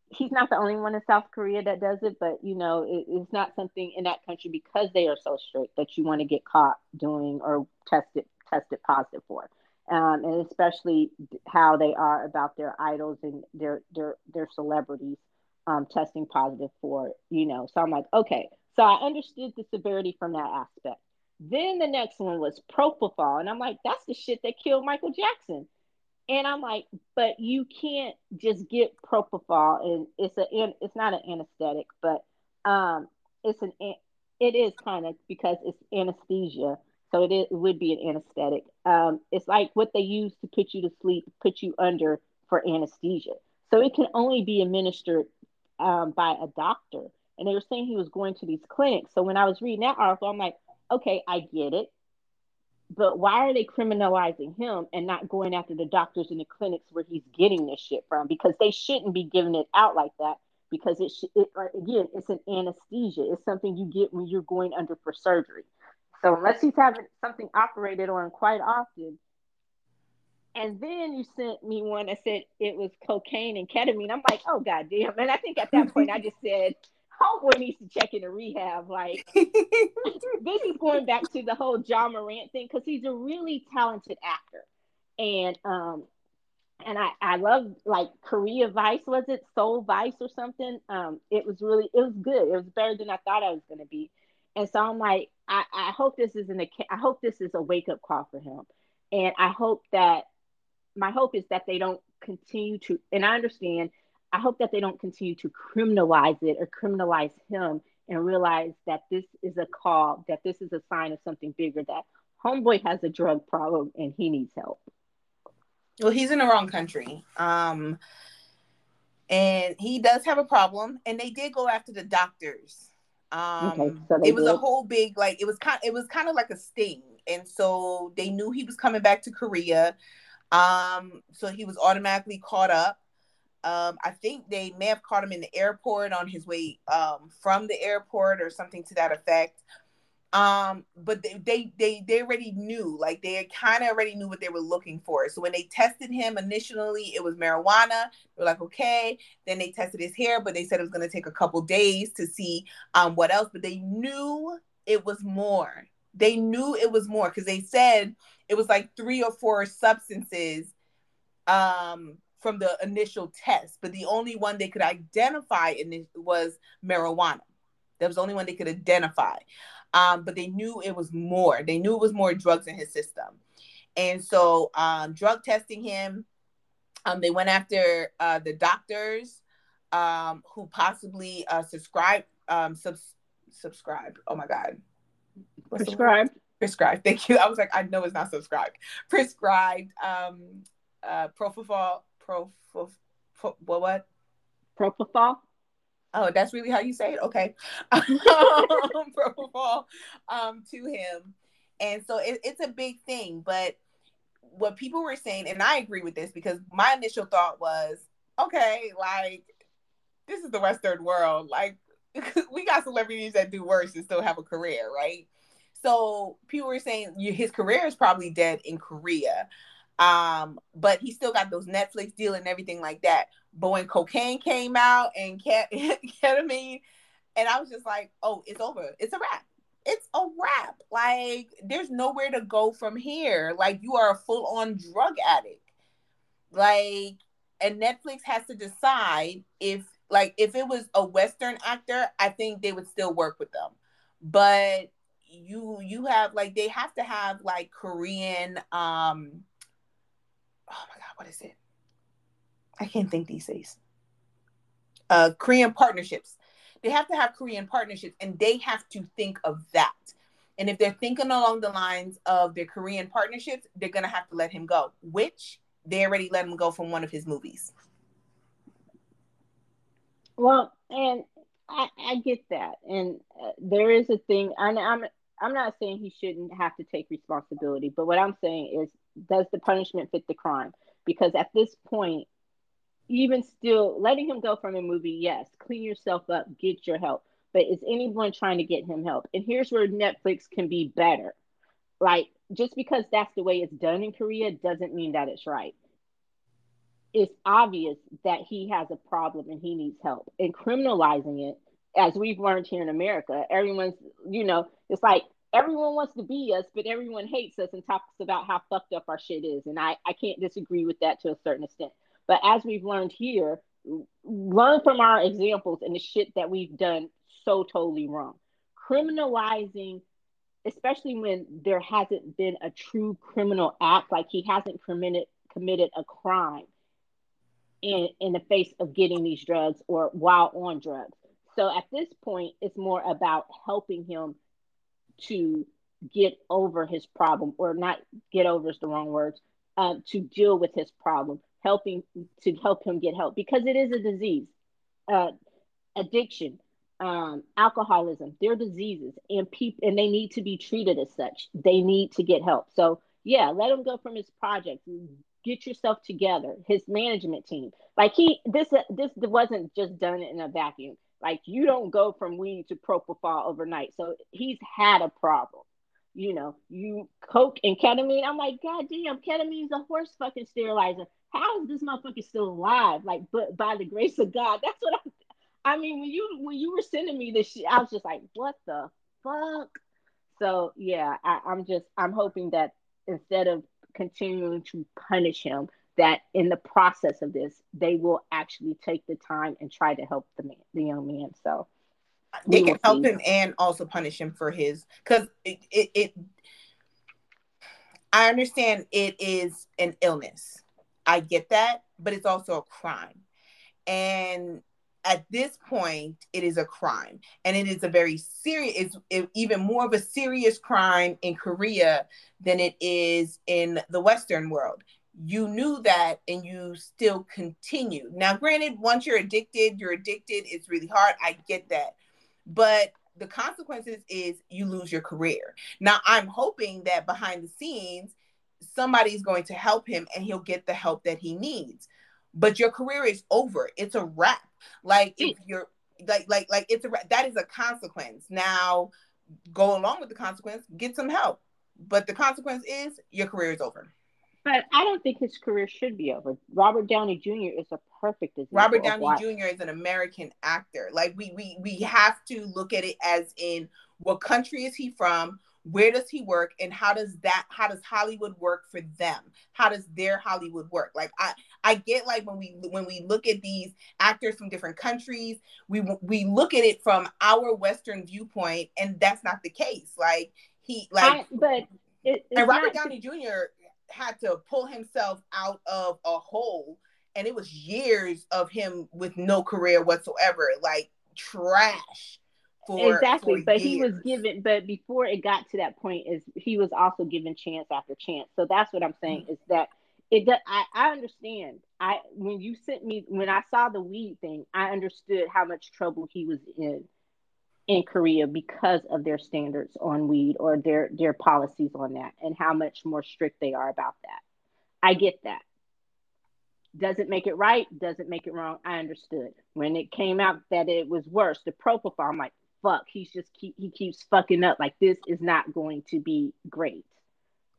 he's not the only one in South Korea that does it, but you know, it, it's not something in that country because they are so strict that you want to get caught doing or tested tested positive for. Um, and especially how they are about their idols and their their their celebrities um, testing positive for you know. So I'm like, okay, so I understood the severity from that aspect. Then the next one was propofol, and I'm like, that's the shit that killed Michael Jackson. And I'm like, but you can't just get propofol, and it's a it's not an anesthetic, but um, it's an it is kind of because it's anesthesia, so it, is, it would be an anesthetic. Um, it's like what they use to put you to sleep, put you under for anesthesia. So it can only be administered um, by a doctor. And they were saying he was going to these clinics. So when I was reading that article, I'm like, okay, I get it. But why are they criminalizing him and not going after the doctors in the clinics where he's getting this shit from? Because they shouldn't be giving it out like that. Because it, sh- it again, it's an anesthesia. It's something you get when you're going under for surgery. So unless he's having something operated on quite often, and then you sent me one that said it was cocaine and ketamine. I'm like, oh goddamn! And I think at that point I just said, homeboy needs to check into rehab. Like this is going back to the whole Ja Morant thing because he's a really talented actor, and um, and I I love like Korea Vice was it Seoul Vice or something. Um, it was really it was good. It was better than I thought I was going to be, and so I'm like, I I hope this isn't a I hope this is a wake up call for him, and I hope that my hope is that they don't continue to and I understand I hope that they don't continue to criminalize it or criminalize him and realize that this is a call, that this is a sign of something bigger, that homeboy has a drug problem and he needs help. Well, he's in the wrong country. Um, and he does have a problem, and they did go after the doctors. Um, okay, so it was did. a whole big like it was kind it was kind of like a sting, and so they knew he was coming back to Korea. Um, so he was automatically caught up. Um, I think they may have caught him in the airport on his way um, from the airport or something to that effect. Um, but they, they they they already knew, like they kind of already knew what they were looking for. So when they tested him initially, it was marijuana. They were like, okay. Then they tested his hair, but they said it was going to take a couple days to see um, what else. But they knew it was more. They knew it was more because they said it was like three or four substances um from the initial test, but the only one they could identify in was marijuana. That was the only one they could identify. Um, but they knew it was more. They knew it was more drugs in his system. And so um, drug testing him, um, they went after uh, the doctors um, who possibly uh, subscribe, um, subs- subscribe. Oh my God. What's prescribed. Prescribed. Thank you. I was like, I know it's not subscribed. Prescribed um, uh, propofol pro, pro, pro what what propofol. Oh, that's really how you say it. Okay, propofol um, to him, and so it, it's a big thing. But what people were saying, and I agree with this because my initial thought was, okay, like this is the Western world. Like we got celebrities that do worse and still have a career, right? So people were saying his career is probably dead in Korea. Um, but he still got those Netflix deal and everything like that. But when cocaine came out and ket- ketamine, and I was just like, oh, it's over. It's a wrap. It's a wrap. Like, there's nowhere to go from here. Like, you are a full on drug addict. Like, and Netflix has to decide if, like, if it was a Western actor, I think they would still work with them. But you, you have like, they have to have like Korean, um, oh my god, what is it? I can't think these days. Uh, Korean partnerships. They have to have Korean partnerships, and they have to think of that. And if they're thinking along the lines of their Korean partnerships, they're gonna have to let him go, which they already let him go from one of his movies. Well, and I, I get that, and uh, there is a thing. And I'm I'm not saying he shouldn't have to take responsibility, but what I'm saying is, does the punishment fit the crime? because at this point, even still letting him go from a movie, yes, clean yourself up, get your help. But is anyone trying to get him help? And here's where Netflix can be better. Like, just because that's the way it's done in Korea doesn't mean that it's right. It's obvious that he has a problem and he needs help. And criminalizing it, as we've learned here in America, everyone's, you know, it's like everyone wants to be us, but everyone hates us and talks about how fucked up our shit is. And I, I can't disagree with that to a certain extent. But as we've learned here, learn from our examples and the shit that we've done so totally wrong. Criminalizing, especially when there hasn't been a true criminal act, like he hasn't committed committed a crime in in the face of getting these drugs or while on drugs. So at this point, it's more about helping him to get over his problem, or not get over is the wrong words, uh, to deal with his problem, helping to help him get help because it is a disease. Uh, addiction, um, alcoholism, they're diseases, and people and they need to be treated as such. They need to get help. So yeah, let him go from his project. Get yourself together. His management team, like he, this this wasn't just done in a vacuum. Like you don't go from weed to propofol overnight. So he's had a problem. You know, you coke and ketamine. I'm like, God damn, ketamine's a horse fucking sterilizer. How is this motherfucker still alive? Like, but by the grace of God, that's what I'm. I mean, when you when you were sending me this shit, I was just like, what the fuck? So yeah, I, I'm just I'm hoping that instead of continuing to punish him, that in the process of this, they will actually take the time and try to help the man, the young man. So they can help him and also punish him for his because it, it, it I understand it is an illness. I get that, but it's also a crime. And at this point, it is a crime. And it is a very serious, it's even more of a serious crime in Korea than it is in the Western world you knew that and you still continue. Now, granted, once you're addicted, you're addicted. It's really hard. I get that. But the consequences is you lose your career. Now, I'm hoping that behind the scenes, somebody's going to help him and he'll get the help that he needs. But your career is over. It's a wrap. Like if mm. you're like like like it's a that is a consequence. Now, go along with the consequence, get some help. But the consequence is your career is over. But I don't think his career should be over. Robert Downey Jr. is a perfect example. Robert Downey Jr. is an American actor. Like we we we have to look at it as in what country is he from? Where does he work? And how does that how does Hollywood work for them? How does their Hollywood work? Like I I get like when we when we look at these actors from different countries, we we look at it from our Western viewpoint, and that's not the case. Like he like I, but it, and Robert Downey Jr had to pull himself out of a hole and it was years of him with no career whatsoever like trash for exactly for but years. he was given but before it got to that point is he was also given chance after chance so that's what i'm saying mm-hmm. is that it does I, I understand i when you sent me when i saw the weed thing i understood how much trouble he was in in Korea because of their standards on weed or their their policies on that and how much more strict they are about that. I get that. Doesn't make it right, doesn't make it wrong. I understood. When it came out that it was worse, the propofol, I'm like, fuck, he's just keep he keeps fucking up. Like this is not going to be great.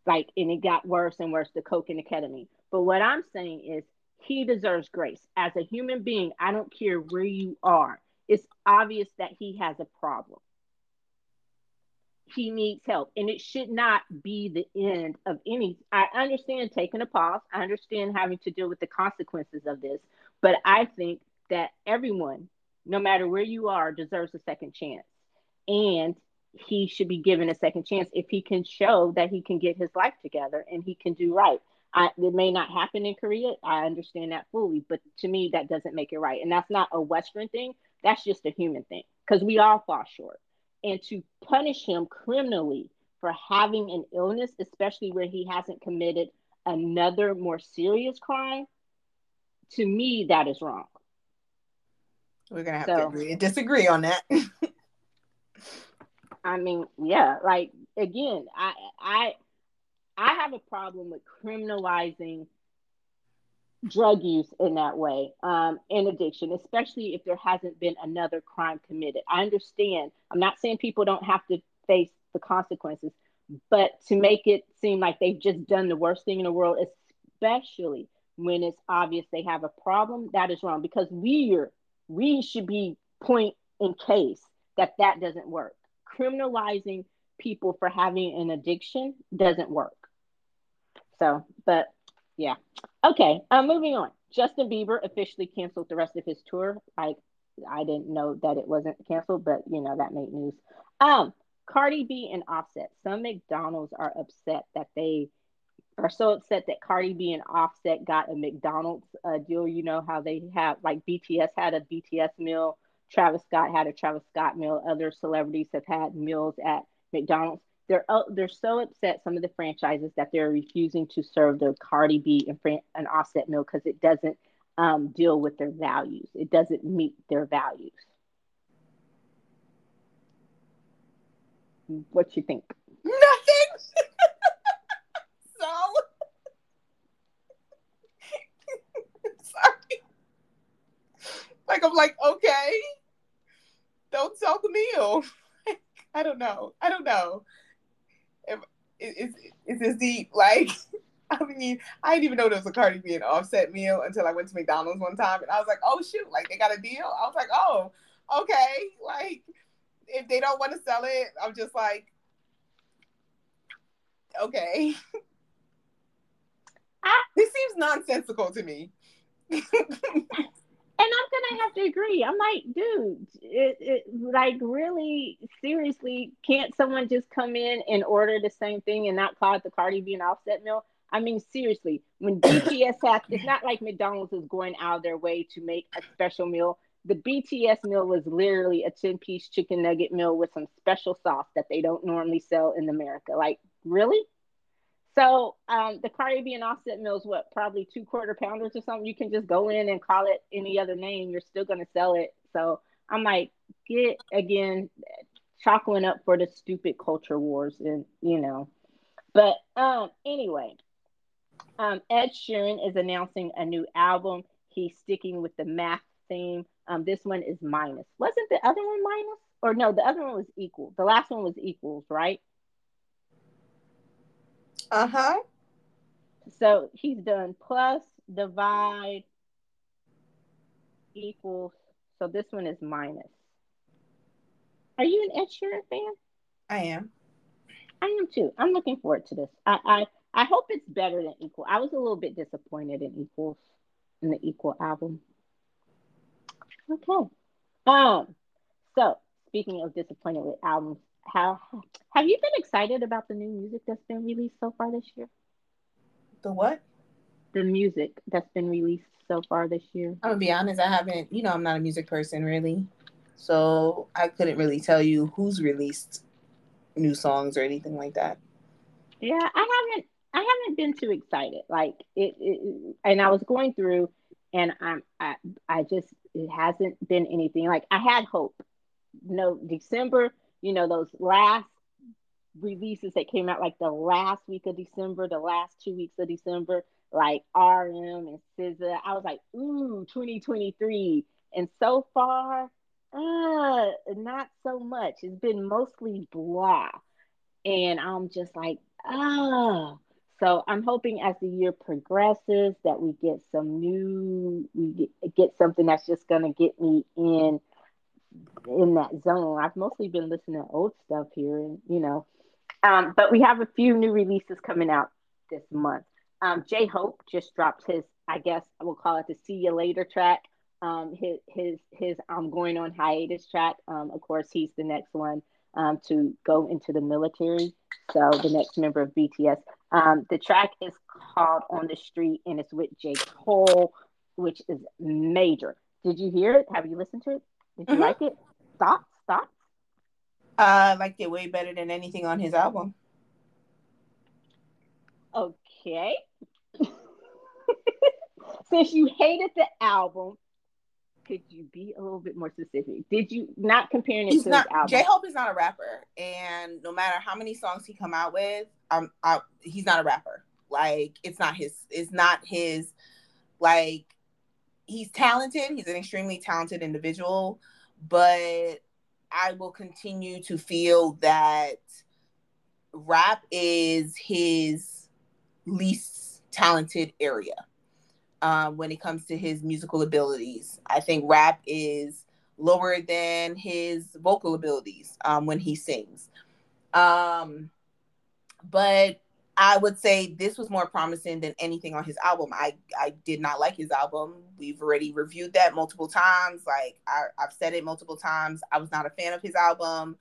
Like, and it got worse and worse, the coke and the ketamine. But what I'm saying is he deserves grace. As a human being, I don't care where you are obvious that he has a problem. He needs help, and it should not be the end of any. I understand taking a pause, I understand having to deal with the consequences of this, but I think that everyone, no matter where you are, deserves a second chance. And he should be given a second chance if he can show that he can get his life together and he can do right. I, it may not happen in Korea. I understand that fully, but to me, that doesn't make it right. And that's not a Western thing. That's just a human thing because we all fall short. And to punish him criminally for having an illness, especially where he hasn't committed another more serious crime, to me, that is wrong. We're gonna have so, to agree and disagree on that. I mean, yeah, like again, I I I have a problem with criminalizing drug use in that way um, and addiction, especially if there hasn't been another crime committed. I understand. I'm not saying people don't have to face the consequences, but to make it seem like they've just done the worst thing in the world, especially when it's obvious they have a problem, that is wrong because we're we should be point in case that that doesn't work. Criminalizing people for having an addiction doesn't work. So, but yeah. Okay, uh, moving on. Justin Bieber officially canceled the rest of his tour. I I didn't know that it wasn't canceled, but you know that made news. Um, Cardi B and Offset. Some McDonald's are upset that they are so upset that Cardi B and Offset got a McDonald's uh, deal. You know how they have like BTS had a BTS meal, Travis Scott had a Travis Scott meal. Other celebrities have had meals at McDonald's they're uh, they're so upset some of the franchises that they're refusing to serve the Cardi B and Fran- an Offset meal because it doesn't um, deal with their values. It doesn't meet their values. What you think? Nothing. so sorry. Like I'm like okay. Don't sell the meal. I don't know. I don't know it's it's as deep. Like, I mean, I didn't even know there was a Cardi B and Offset meal until I went to McDonald's one time, and I was like, oh shoot, like they got a deal. I was like, oh, okay. Like, if they don't want to sell it, I'm just like, okay. This seems nonsensical to me. and I'm gonna have to agree. I'm like, dude, it, it, like really seriously, can't someone just come in and order the same thing and not call it the Cardi B and Offset meal? I mean, seriously, when BTS has, it's not like McDonald's is going out of their way to make a special meal. The BTS meal was literally a 10 piece chicken nugget meal with some special sauce that they don't normally sell in America. Like, really? So um, the Cardi B and Offset meal is what probably two quarter pounders or something. You can just go in and call it any other name. You're still going to sell it. So I'm like, get again, chocolate up for the stupid culture wars, and you know. But um, anyway, um, Ed Sheeran is announcing a new album. He's sticking with the math theme. Um, this one is minus. Wasn't the other one minus? Or no, the other one was equal. The last one was equals, right? Uh huh. So he's done plus, divide, equals. So this one is minus. Are you an Ed Sheeran fan? I am. I am too. I'm looking forward to this. I, I I hope it's better than Equal. I was a little bit disappointed in Equals in the Equal album. Okay. Um. So speaking of disappointed with albums, how have you been excited about the new music that's been released so far this year? The what? The music that's been released so far this year. I'm gonna be honest, I haven't. You know, I'm not a music person really, so I couldn't really tell you who's released new songs or anything like that. Yeah, I haven't. I haven't been too excited. Like it, it and I was going through, and I'm. I. I just. It hasn't been anything. Like I had hope. No, December you know, those last releases that came out like the last week of December, the last two weeks of December, like RM and SZA. I was like, ooh, 2023. And so far, uh, not so much. It's been mostly blah. And I'm just like, ah. So I'm hoping as the year progresses that we get some new, we get, get something that's just gonna get me in in that zone. I've mostly been listening to old stuff here, and you know, um, but we have a few new releases coming out this month. Um, J Hope just dropped his, I guess we'll call it the "See You Later" track. Um, his his his I'm going on hiatus track. Um, of course, he's the next one um, to go into the military. So the next member of BTS. Um, the track is called "On the Street" and it's with J Cole, which is major. Did you hear it? Have you listened to it? Did you mm-hmm. like it? Thoughts? Thoughts? I liked it way better than anything on his album. Okay. Since you hated the album, could you be a little bit more specific? Did you not comparing it He's to not, his album? J Hope is not a rapper, and no matter how many songs he come out with, um, I, he's not a rapper. Like it's not his. It's not his like he's talented. He's an extremely talented individual, but I will continue to feel that rap is his least talented area um, when it comes to his musical abilities. I think rap is lower than his vocal abilities um, when he sings. Um, but I would say this was more promising than anything on his album. I I did not like his album. We've already reviewed that multiple times. Like I, I've said it multiple times. I was not a fan of his album.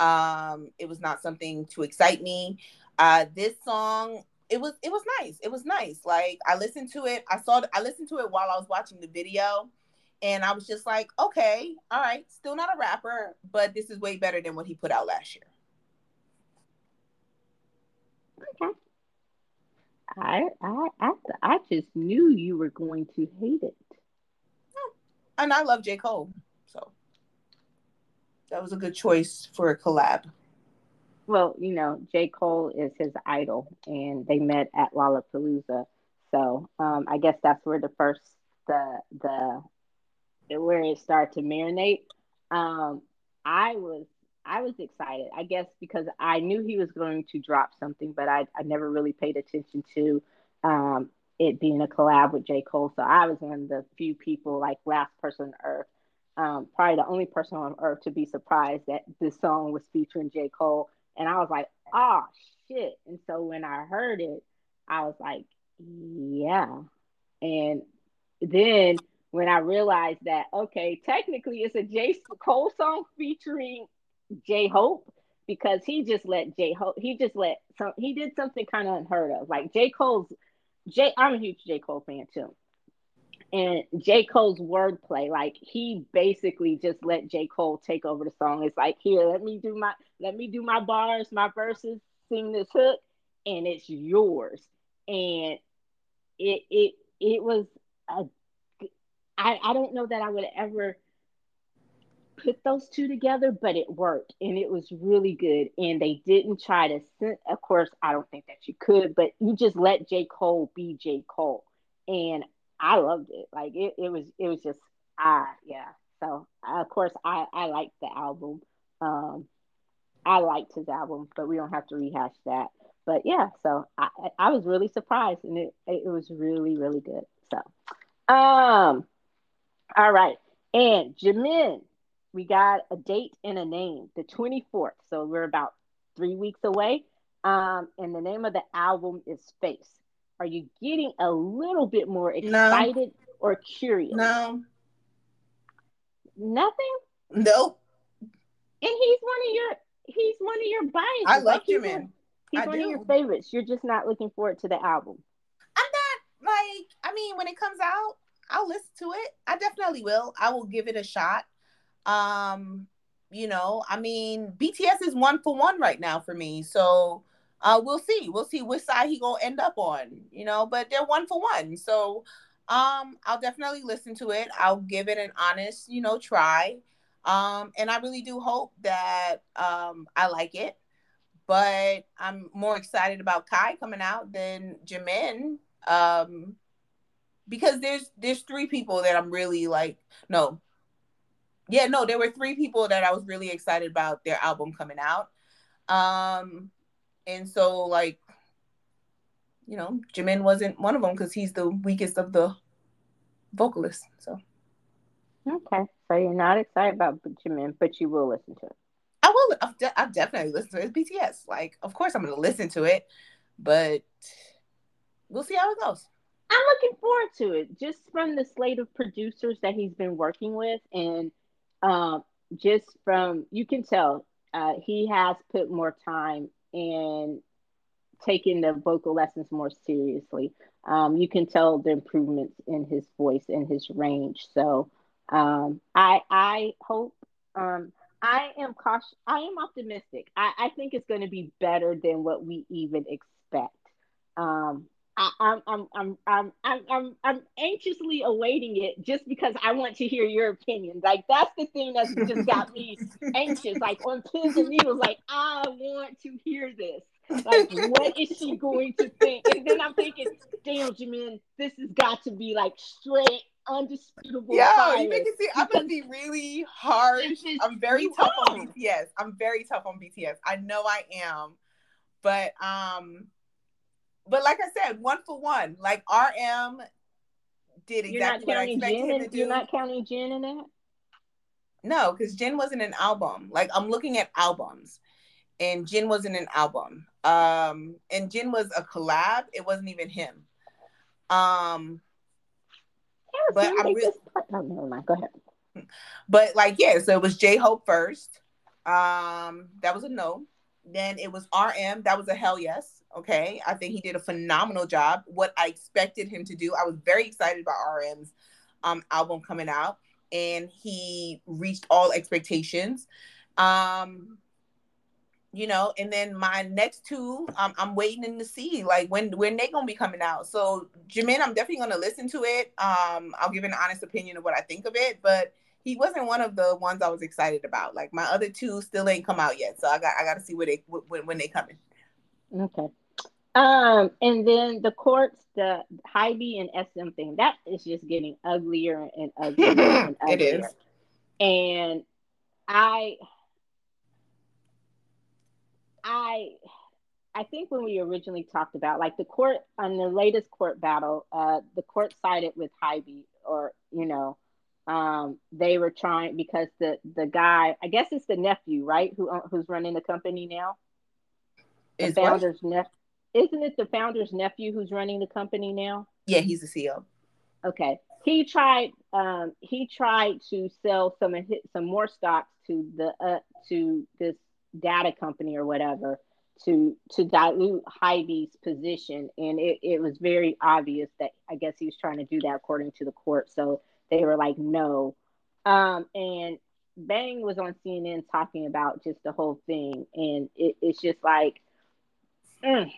Um, it was not something to excite me. Uh, this song, it was it was nice. It was nice. Like I listened to it. I saw I listened to it while I was watching the video, and I was just like, okay, all right, still not a rapper, but this is way better than what he put out last year. Okay. I I I I just knew you were going to hate it. And I love J. Cole, so that was a good choice for a collab. Well, you know, J. Cole is his idol, and they met at Lollapalooza. So um, I guess that's where the first the the where it started to marinate. Um, I was I was excited, I guess, because I knew he was going to drop something, but I, I never really paid attention to um, it being a collab with J. Cole. So I was one of the few people, like last person on earth, um, probably the only person on earth to be surprised that this song was featuring J. Cole. And I was like, oh, shit. And so when I heard it, I was like, yeah. And then when I realized that, okay, technically it's a J. Cole song featuring J Hope because he just let J Hope he just let some he did something kind of unheard of. Like J Cole's J I'm a huge J Cole fan too. And J. Cole's wordplay, like he basically just let J. Cole take over the song. It's like, here, let me do my let me do my bars, my verses, sing this hook, and it's yours. And it it it was a I, I don't know that I would ever put those two together, but it worked and it was really good. And they didn't try to, of course, I don't think that you could, but you just let J. Cole be J. Cole. And I loved it. Like it, it was, it was just, ah, yeah. So of course, I, I liked the album. Um, I liked his album, but we don't have to rehash that. But yeah, so I, I was really surprised and it, it was really, really good. So, um, all right. And Jimin, we got a date and a name, the 24th. So we're about three weeks away. Um, and the name of the album is Face. Are you getting a little bit more excited no. or curious? No. Nothing? Nope. And he's one of your he's one of your biases. I love like, you, man. He's I one do. of your favorites. You're just not looking forward to the album. I'm not like I mean, when it comes out, I'll listen to it. I definitely will. I will give it a shot. Um, you know, I mean, BTS is one for one right now for me. So uh, we'll see. We'll see which side he gonna end up on. You know, but they're one for one. So um, I'll definitely listen to it. I'll give it an honest, you know, try. Um, and I really do hope that um, I like it. But I'm more excited about Kai coming out than Jimin. Um, because there's there's three people that I'm really like no yeah, no, there were three people that I was really excited about their album coming out. Um, and so like, you know, Jimin wasn't one of them because he's the weakest of the vocalists. So okay, so you're not excited about Jimin, but you will listen to it. I will. I've, de- I've definitely listened to it. It's BTS. Like, of course, I'm going to listen to it, but we'll see how it goes. I'm looking forward to it just from the slate of producers that he's been working with and um, just from you can tell uh, he has put more time in taking the vocal lessons more seriously. Um, you can tell the improvements in his voice and his range. So um, I I hope um, I am cautious. I am optimistic. I, I think it's going to be better than what we even expect. Um, I, am I'm, I'm, I'm, I'm, I'm, I'm anxiously awaiting it just because I want to hear your opinion. Like that's the thing that's just got me anxious. Like on pins and needles, like I want to hear this. Like, what is she going to think? And then I'm thinking, damn, Jimin, this has got to be like straight undisputable. Yeah, you make it seem I'm gonna be really harsh. I'm very tough are. on BTS. I'm very tough on BTS. I know I am, but um, but like I said, one for one, like RM did exactly what I expected Jin him to do. You're not counting Jin in that. No, because Jin wasn't an album. Like I'm looking at albums, and Jin wasn't an album. Um, and Jin was a collab. It wasn't even him. Um, but I'm really. Oh, never mind. Go ahead. But like, yeah, so it was J Hope first. Um, that was a no. Then it was RM. That was a hell yes. Okay, I think he did a phenomenal job. What I expected him to do. I was very excited about RM's um album coming out, and he reached all expectations. Um, you know, and then my next two, um, I'm waiting to see like when when they gonna be coming out. So Jimin, I'm definitely gonna listen to it. Um, I'll give an honest opinion of what I think of it, but he wasn't one of the ones I was excited about. Like my other two still ain't come out yet, so I got I got to see where they when when they coming. Okay. Um, and then the courts, the Hybe and SM thing, that is just getting uglier and uglier and uglier. It is. And I I I think when we originally talked about like the court on the latest court battle, uh, the court sided with Hybe, or you know, um, they were trying because the the guy, I guess it's the nephew, right, who uh, who's running the company now. The Is founder's nephew, isn't it? The founder's nephew who's running the company now. Yeah, he's the CEO. Okay, he tried. Um, he tried to sell some some more stocks to the uh, to this data company or whatever to to dilute Hybe's position, and it, it was very obvious that I guess he was trying to do that according to the court. So they were like, no. Um, and Bang was on CNN talking about just the whole thing, and it, it's just like, mm,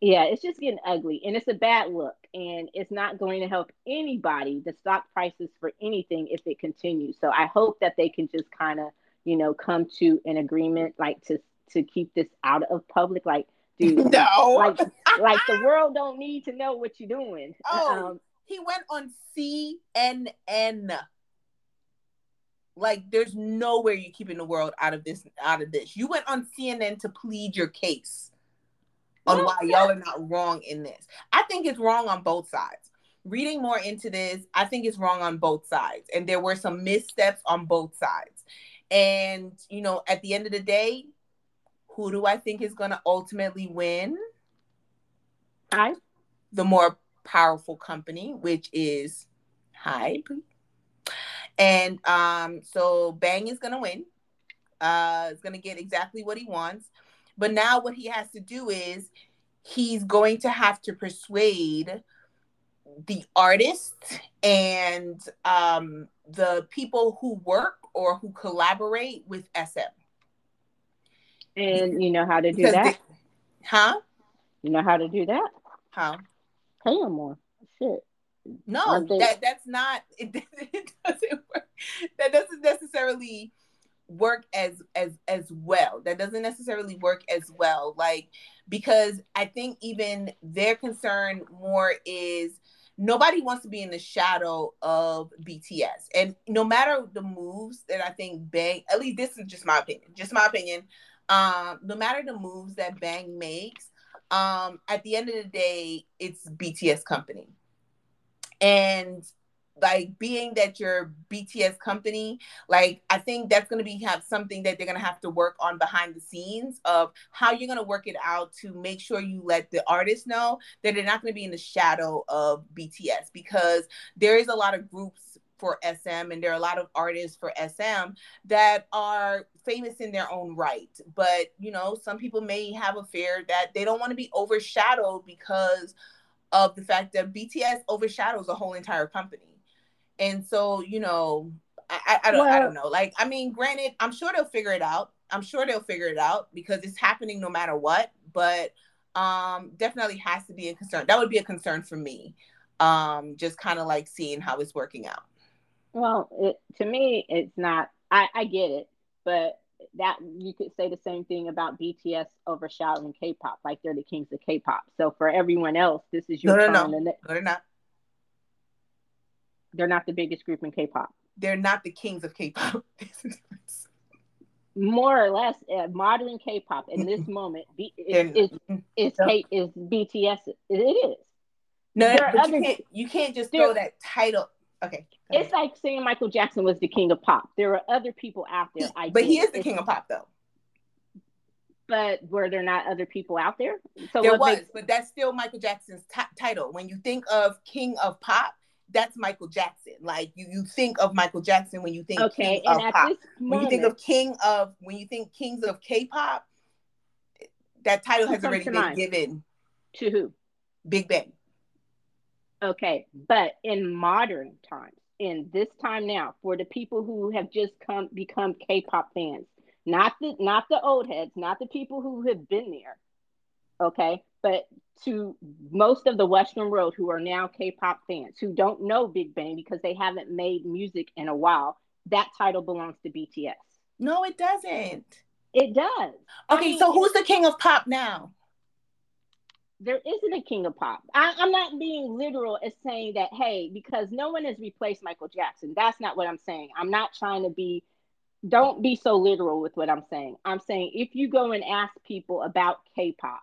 yeah, it's just getting ugly, and it's a bad look, and it's not going to help anybody. The stock prices for anything if it continues. So I hope that they can just kind of you know, come to an agreement like to to keep this out of public? Like, dude, no, like like the world don't need to know what you're doing. Oh, um, he went on CNN. Like, there's nowhere you're keeping the world out of this. Out of this, you went on CNN to plead your case on why y'all are not wrong in this. I think it's wrong on both sides. Reading more into this, I think it's wrong on both sides, and there were some missteps on both sides. And, you know, at the end of the day, who do I think is going to ultimately win? I. The more powerful company, which is Hybe. And um, so Bang is going to win. Uh, is going to get exactly what he wants. But now what he has to do is he's going to have to persuade the artists and um, the people who work or who collaborate with SM. And you know how to do because that? They, huh? You know how to do that? How? Pay them more. Shit. No, that that's not. It, it doesn't work. That doesn't necessarily work as as as well. That doesn't necessarily work as well. Like because I think even their concern more is nobody wants to be in the shadow of BTS. And no matter the moves that I think Bang, at least this is just my opinion, just my opinion. Um, no matter the moves that Bang makes, um, at the end of the day, it's BTS company. And like being that you're BTS company, like I think that's going to be have something that they're going to have to work on behind the scenes of how you're going to work it out to make sure you let the artists know that they're not going to be in the shadow of BTS because there is a lot of groups for SM and there are a lot of artists for SM that are famous in their own right. But, you know, some people may have a fear that they don't want to be overshadowed because of the fact that BTS overshadows a whole entire company. And so, you know, I, I, don't well, I don't know. Like, I mean, granted, I'm sure they'll figure it out. I'm sure they'll figure it out because it's happening no matter what. But um, definitely has to be a concern. That would be a concern for me. Um, just kind of like seeing how it's working out. Well, it, to me, it's not. I, I get it, but that you could say the same thing about BTS overshadowing K-pop, like they're the kings of K-pop. So for everyone else, this is your no, no, no. No, they're not. They're not the biggest group in K-pop. They're not the kings of K-pop. More or less, uh, modern K-pop in this moment B, is, is, is, K, is BTS. It, it is. No, there but other, you can't. You can't just throw that title. Okay. It's like saying Michael Jackson was the king of pop. There are other people out there. I but he is the king of pop, though. But were there not other people out there? So there was, but that's still Michael Jackson's t- title. When you think of king of pop, that's Michael Jackson. Like you, you think of Michael Jackson when you think okay, king of pop. Moment, when you think of king of when you think kings of K-pop, that title has already been mind? given to who? Big Bang. Okay, but in modern times, in this time now, for the people who have just come become K-pop fans, not the not the old heads, not the people who have been there, okay, but to most of the Western world who are now K-pop fans who don't know Big Bang because they haven't made music in a while, that title belongs to BTS. No, it doesn't. It does. Okay, I mean, so who's the king of pop now? there isn't a king of pop. I, am not being literal as saying that, hey, because no one has replaced Michael Jackson. That's not what I'm saying. I'm not trying to be, don't be so literal with what I'm saying. I'm saying if you go and ask people about K pop,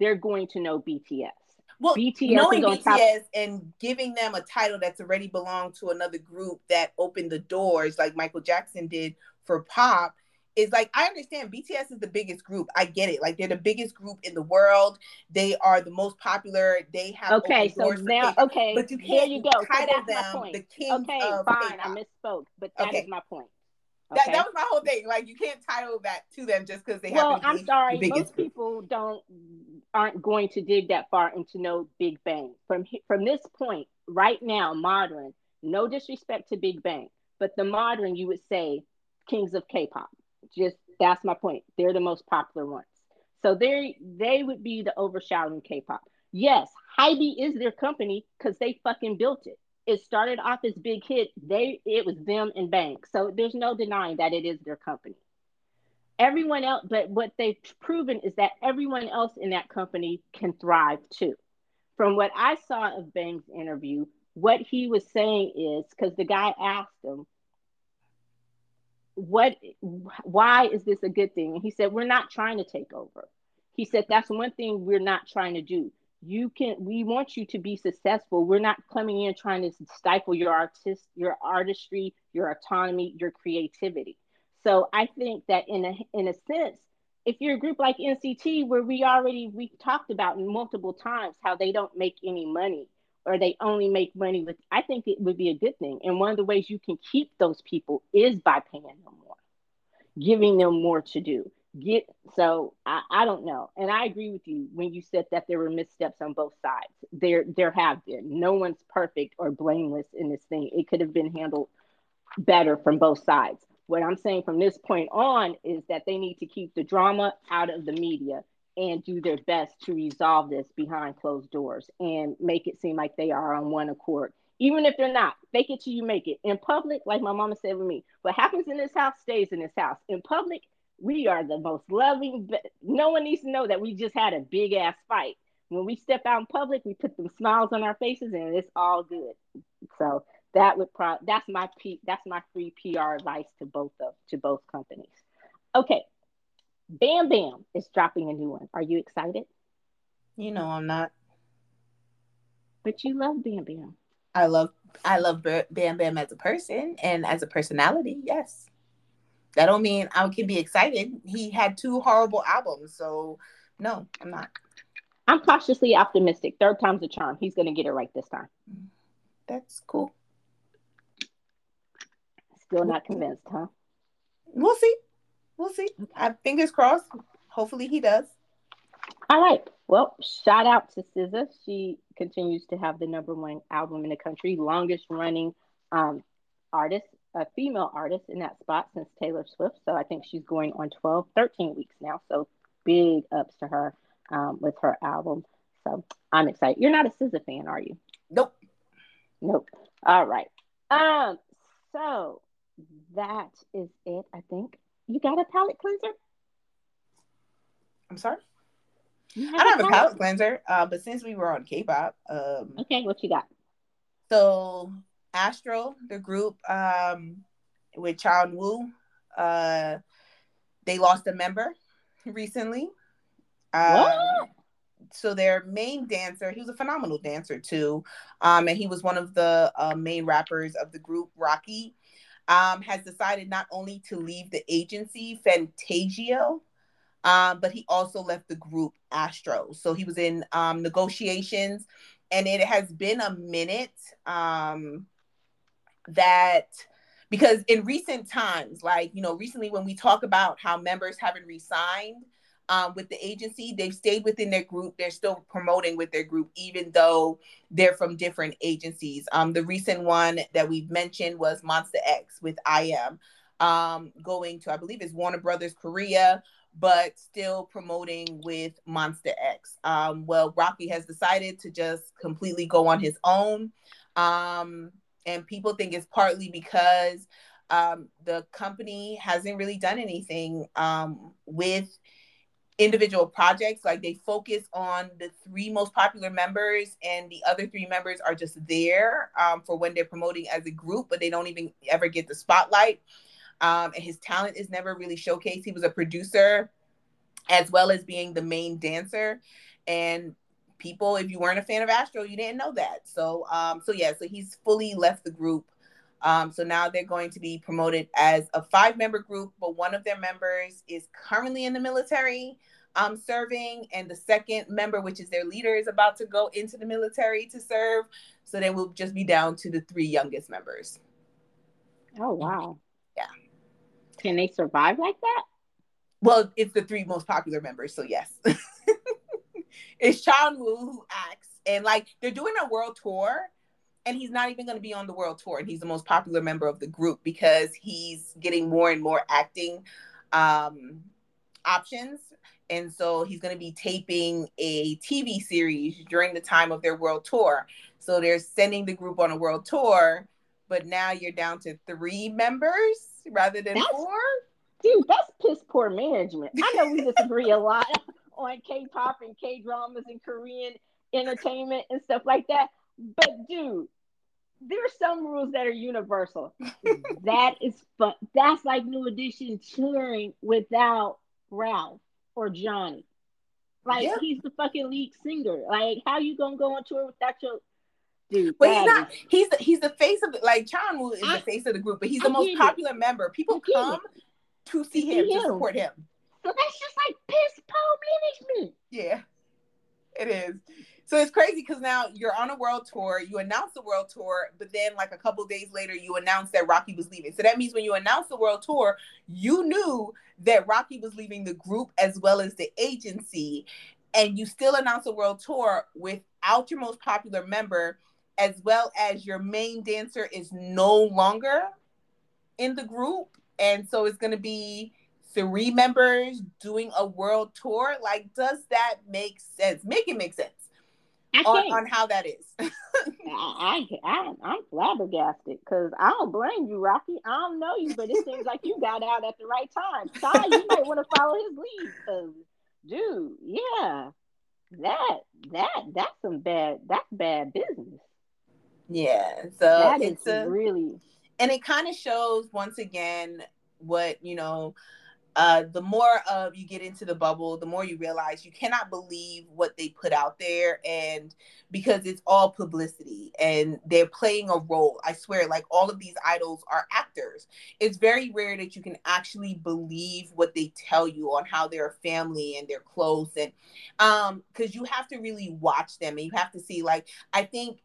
they're going to know BTS. Well, BTS knowing BTS top- and giving them a title that's already belonged to another group that opened the doors, like Michael Jackson did for pop, is like I understand BTS is the biggest group. I get it. Like they're the biggest group in the world. They are the most popular. They have okay. So now, okay, but you can't. There you go. Title so them the king. Okay, fine. K-pop. I misspoke, but that okay. is my point. Okay? That, that was my whole thing. Like you can't title that to them just because they well, have. Well, I'm sorry. Most people don't aren't going to dig that far into no Big Bang. From from this point right now, modern. No disrespect to Big Bang, but the modern you would say kings of K-pop just that's my point. They're the most popular ones. So they they would be the overshadowing K-pop. Yes, Hybe is their company because they fucking built it. It started off as big hit. They it was them and Bang. So there's no denying that it is their company. Everyone else, but what they've proven is that everyone else in that company can thrive too. From what I saw of Bang's interview, what he was saying is because the guy asked him, what why is this a good thing and he said we're not trying to take over he said that's one thing we're not trying to do you can we want you to be successful. We're not coming in trying to stifle your artist your artistry your autonomy your creativity. So i think that in a in a sense if you're a group like nct where we already we've talked about multiple times how they don't make any money or they only make money with i think it would be a good thing. And one of the ways you can keep those people is by paying them more giving them more to do get so I, I don't know and i agree with you when you said that there were missteps on both sides there there have been no one's perfect or blameless in this thing it could have been handled better from both sides what i'm saying from this point on is that they need to keep the drama out of the media and do their best to resolve this behind closed doors and make it seem like they are on one accord. Even if they're not, fake it till you make it. In public, like my mama said with me, what happens in this house stays in this house. In public, we are the most loving. No one needs to know that we just had a big ass fight. When we step out in public, we put them smiles on our faces, and it's all good. So that would pro- that's my P- that's my free PR advice to both of to both companies. Okay, Bam Bam is dropping a new one. Are you excited? You know I'm not. But you love Bam Bam. I love I love Bam Bam as a person and as a personality. Yes. That don't mean I can be excited. He had two horrible albums, so no, I'm not. I'm cautiously optimistic. Third time's a charm. He's going to get it right this time. That's cool. Still not convinced, huh? We'll see we'll see. I fingers crossed. Hopefully he does. All right. Well, shout out to SZA. She continues to have the number one album in the country, longest running um, artist, a female artist in that spot since Taylor Swift. So I think she's going on 12, 13 weeks now. So big ups to her um, with her album. So I'm excited. You're not a SZA fan, are you? Nope. Nope. All right. Um. So that is it. I think You got a palate cleanser? I'm sorry. I don't have a palate cleanser, uh, but since we were on K-pop, um, okay, what you got? So Astro, the group um, with Cha Eun-woo, uh, they lost a member recently. Um, so their main dancer, he was a phenomenal dancer too, um, and he was one of the uh, main rappers of the group. Rocky um, has decided not only to leave the agency Fantagio, um, but he also left the group Astro. So he was in um, negotiations, and it has been a minute um, that because in recent times, like you know, recently when we talk about how members haven't resigned um, with the agency, they've stayed within their group. They're still promoting with their group, even though they're from different agencies. Um, the recent one that we've mentioned was Monsta X with I.M. Um, going to, I believe, is Warner Brothers Korea, but still promoting with Monsta X. Um, well, Rocky has decided to just completely go on his own. Um, and people think it's partly because um, the company hasn't really done anything um, with individual projects. Like they focus on the three most popular members, and the other three members are just there um, for when they're promoting as a group, but they don't even ever get the spotlight. Um, and his talent is never really showcased. He was a producer as well as being the main dancer. And people, if you weren't a fan of Astro, you didn't know that. So, um, so yeah, so he's fully left the group. Um, so now they're going to be promoted as a five member group, but one of their members is currently in the military um, serving, and the second member, which is their leader, is about to go into the military to serve. So they will just be down to the three youngest members. Oh, wow. Yeah. Can they survive like that? Well, it's the three most popular members, so yes. it's Cha Eun-woo who acts, and like they're doing a world tour, and he's not even going to be on the world tour, and he's the most popular member of the group because he's getting more and more acting um, options, and so he's going to be taping a TV series during the time of their world tour. So they're sending the group on a world tour, but now you're down to three members rather than that's, four. Dude, that's piss poor management. I know we disagree a lot on K-pop and K-dramas and Korean entertainment and stuff like that. But dude, there's some rules that are universal. that is fun. That's like New Edition touring without Ralph or Johnny. Like yeah. he's the fucking lead singer. Like how you gonna go on tour without your dude? But he's not. He's the, he's the face of the, like Cha Eun-woo is I, the face of the group, but he's the I most popular it. member. People come to see him, to support him. So that's just like piss poor management. Yeah, it is. So it's crazy because now you're on a world tour. You announce the world tour, but then like a couple days later, you announce that Rocky was leaving. So that means when you announce the world tour, you knew that Rocky was leaving the group as well as the agency, and you still announce a world tour without your most popular member, as well as your main dancer is no longer in the group, and so it's going to be three members doing a world tour. Like, does that make sense? Make it make sense on, on, how that is. I, I, I'm flabbergasted because I don't blame you, Rocky. I don't know you, but it seems like you got out at the right time. Ty, you might want to follow his lead because, dude, yeah, that that that's some bad that's bad business. Yeah, so that is a, really, and it kind of shows once again what you know uh, the more of you get into the bubble, the more you realize you cannot believe what they put out there, and because it's all publicity and they're playing a role. I swear, like all of these idols are actors. It's very rare that you can actually believe what they tell you on how they're a family and they're close, and um, because you have to really watch them and you have to see. Like I think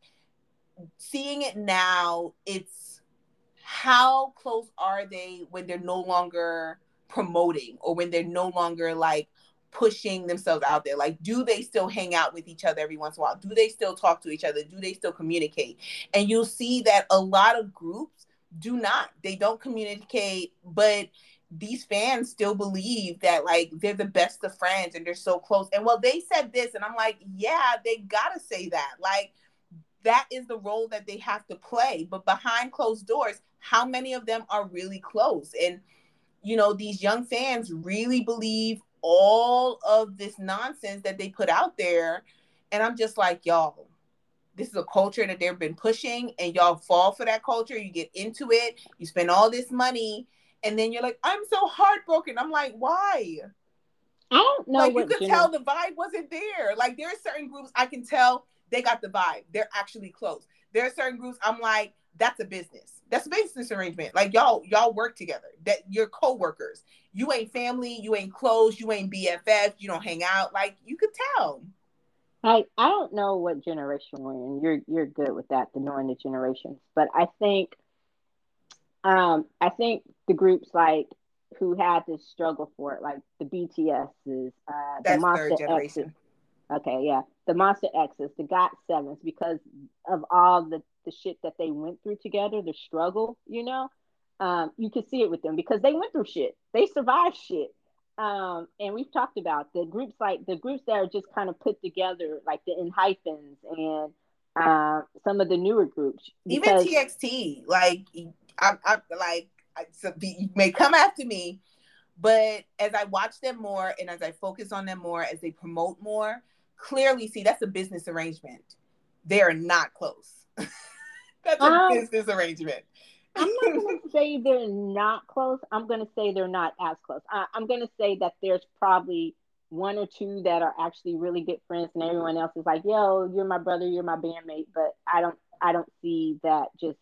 seeing it now, it's how close are they when they're no longer promoting or when they're no longer like pushing themselves out there? Like do they still hang out with each other every once in a while? Do they still talk to each other? Do they still communicate? And you'll see that a lot of groups do not. They don't communicate but these fans still believe that like they're the best of friends and they're so close. And well they said this and i'm like yeah they gotta say that. Like that is the role that they have to play. But behind closed doors how many of them are really close? And you know, these young fans really believe all of this nonsense that they put out there. And I'm just like, y'all, this is a culture that they've been pushing, and y'all fall for that culture. You get into it, you spend all this money, and then you're like, I'm so heartbroken. I'm like, why? I don't know. Like you could tell the vibe wasn't there. Like there are certain groups I can tell they got the vibe. They're actually close. There are certain groups I'm like, that's a business. That's a business arrangement. Like y'all, y'all work together. That you're co-workers. You ain't family, you ain't close, you ain't BFF, you don't hang out. Like you could tell. I I don't know what generation we're in. You're you're good with that, the knowing the generations. But I think um I think the groups like who had to struggle for it, like the BTSs, uh That's the Monster third generation. X's. Okay, yeah. The Monsta X's, the Got Sevens, because of all the, the shit that they went through together, the struggle, you know. Um, you can see it with them because they went through shit. They survived shit. Um, and we've talked about the groups like the groups that are just kind of put together, like the ENHYPENs and uh, some of the newer groups. Even TXT, like I, I like I, so you may come after me, but as I watch them more and as I focus on them more, as they promote more, clearly see that's a business arrangement. They are not close. that's a Um, business arrangement. I'm not going to say they're not close. I'm going to say they're not as close. I, I'm going to say that there's probably one or two that are actually really good friends, and everyone else is like, "Yo, you're my brother, you're my bandmate." But I don't, I don't see that just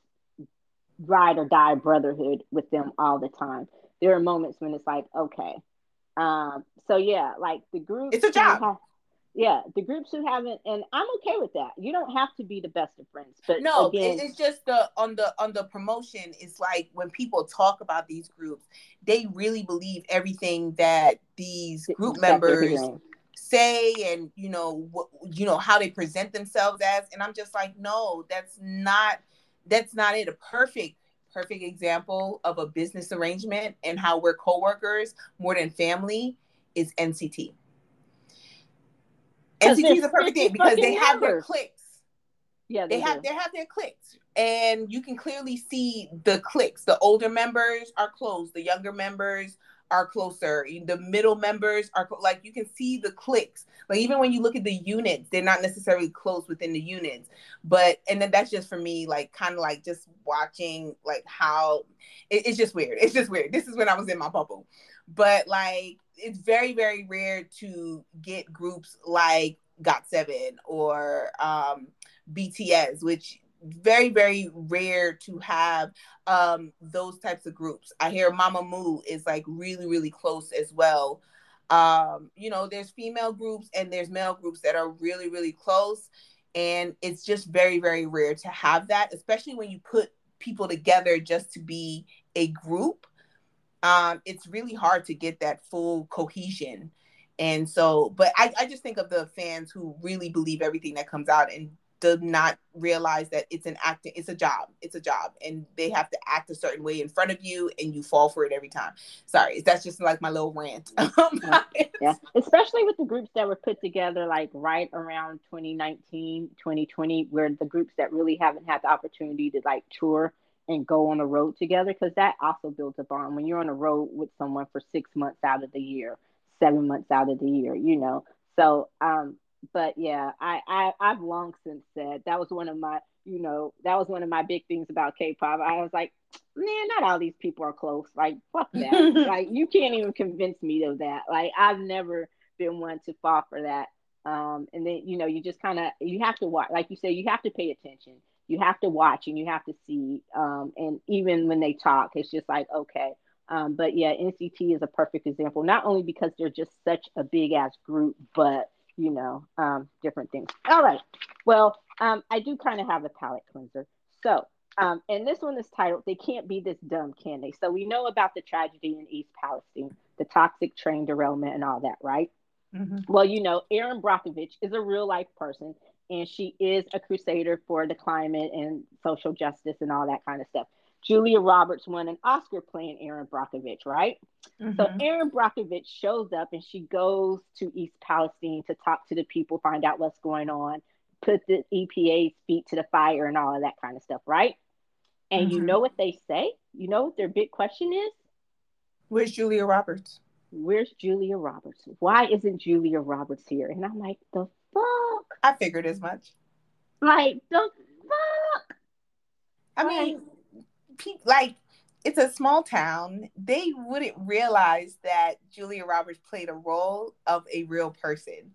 ride or die brotherhood with them all the time. There are moments when it's like, okay, um, so yeah, like the group. It's a job. Yeah, the groups who haven't, and I'm okay with that. You don't have to be the best of friends, but no again, it's just the on the on the promotion it's like when people talk about these groups they really believe everything that these group members say and you know what you know how they present themselves as and i'm just like no that's not that's not it. A perfect perfect example of a business arrangement and how we're co-workers more than family is nct nct is a perfect 50 thing because they have their clicks. Yeah, they they, have do. they have their clicks. And you can clearly see the clicks. The older members are close. The younger members are closer. The middle members are clo- like you can see the clicks. Like even when you look at the units they're not necessarily close within the units. But and then that's just for me like kind of like just watching like how it- it's just weird. It's just weird. This is when i was in my bubble. But like it's very very rare to get groups like got seven or um BTS, which very very rare to have um those types of groups. I hear Mamamoo is like really really close as well. Um you know, there's female groups and there's male groups that are really really close and it's just very very rare to have that, especially when you put people together just to be a group. Um it's really hard to get that full cohesion. And so, but I, I just think of the fans who really believe everything that comes out and do not realize that it's an acting it's a job it's a job. And they have to act a certain way in front of you and you fall for it every time. Sorry that's just like my little rant. Yeah. especially with the groups that were put together like right around 2019 2020 where the groups that really haven't had the opportunity to like tour and go on the road together because that also builds a bond. When you're on a road with someone for six months out of the year seven months out of the year you know? So um but yeah I, I i've long since said that was one of my you know that was one of my big things about k-pop. I was like man not all these people are close. Like fuck that. Like you can't even convince me of that. Like i've never been one to fall for that. Um and then you know you just kind of you have to watch like you say you have to pay attention you have to watch and you have to see um and even when they talk it's just like okay um but yeah nct is a perfect example not only because they're just such a big ass group but you know um different things all right well um i do kind of have a palate cleanser so um, and this one is titled "They Can't Be This Dumb, Can They?" So we know about the tragedy in East Palestine, the toxic train derailment, and all that, right? Mm-hmm. Well, you know, Erin Brockovich is a real life person, and she is a crusader for the climate and social justice and all that kind of stuff. Julia Roberts won an Oscar playing Erin Brockovich, right? Mm-hmm. So Erin Brockovich shows up and she goes to East Palestine to talk to the people, find out what's going on, put the EPA's feet to the fire and all of that kind of stuff, right? And Mhm. you know what they say? You know what their big question is? Where's Julia Roberts? Where's Julia Roberts? Why isn't Julia Roberts here? And I'm like, the fuck? I figured as much. Like the fuck? I mean, pe- like it's a small town. They wouldn't realize that Julia Roberts played a role of a real person.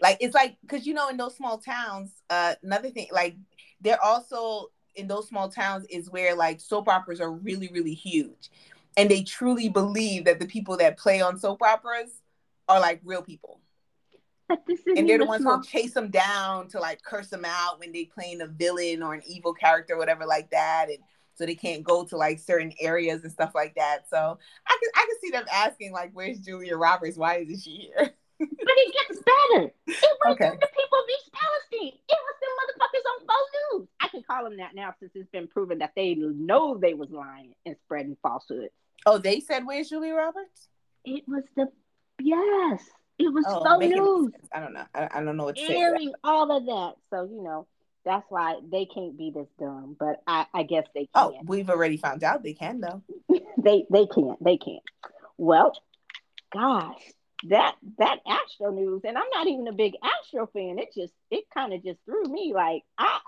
Like it's like because you know in those small towns, uh, another thing like they're also in those small towns is where like soap operas are really really huge, and they truly believe that the people that play on soap operas are like real people. And they're the ones who chase them down to like curse them out when they playing a villain or an evil character, or whatever like that, and so they can't go to like certain areas and stuff like that. So I can I can see them asking like, "Where's Julia Roberts? Why isn't she here?" but it gets better. It wasn't okay. the people of East Palestine. It was the motherfuckers on Fox News. I can call them that now since it's been proven that they know they was lying and spreading falsehoods. Oh, they said, "Where's Julia Roberts?" It was the yes. It was oh, so news. I don't know. I, I don't know what to airing say. all of that. So you know that's why they can't be this dumb. But I, I guess they oh, can. Oh, we've already found out they can though. they they can't. They can't. Well, gosh, that that Astro news, and I'm not even a big Astro fan. It just it kind of just threw me like I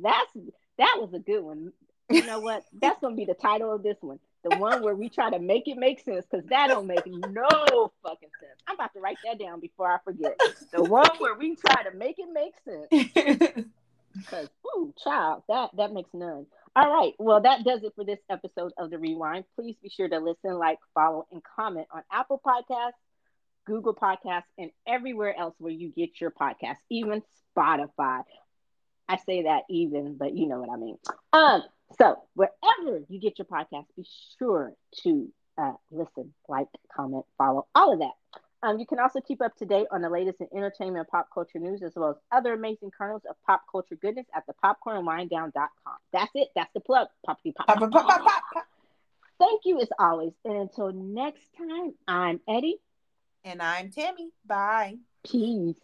that's that was a good one. You know what? that's gonna be the title of this one. The one where we try to make it make sense because that don't make no fucking sense. I'm about to write that down before I forget. The one where we try to make it make sense. Because, ooh, child, that that makes none. All right. Well, that does it for this episode of the Rewind. Please be sure to listen, like, follow, and comment on Apple Podcasts, Google Podcasts, and everywhere else where you get your podcasts, even Spotify. I say that even, but you know what I mean. Um, so wherever you get your podcast, be sure to uh, listen, like, comment, follow, all of that. Um, you can also keep up to date on the latest in entertainment and pop culture news, as well as other amazing kernels of pop culture goodness at the popcornwinedown.com. That's it. That's the plug. Pop, pop, pop, pop, pop, pop. Thank you as always. And until next time, I'm Eddie. And I'm Tammy. Bye. Peace.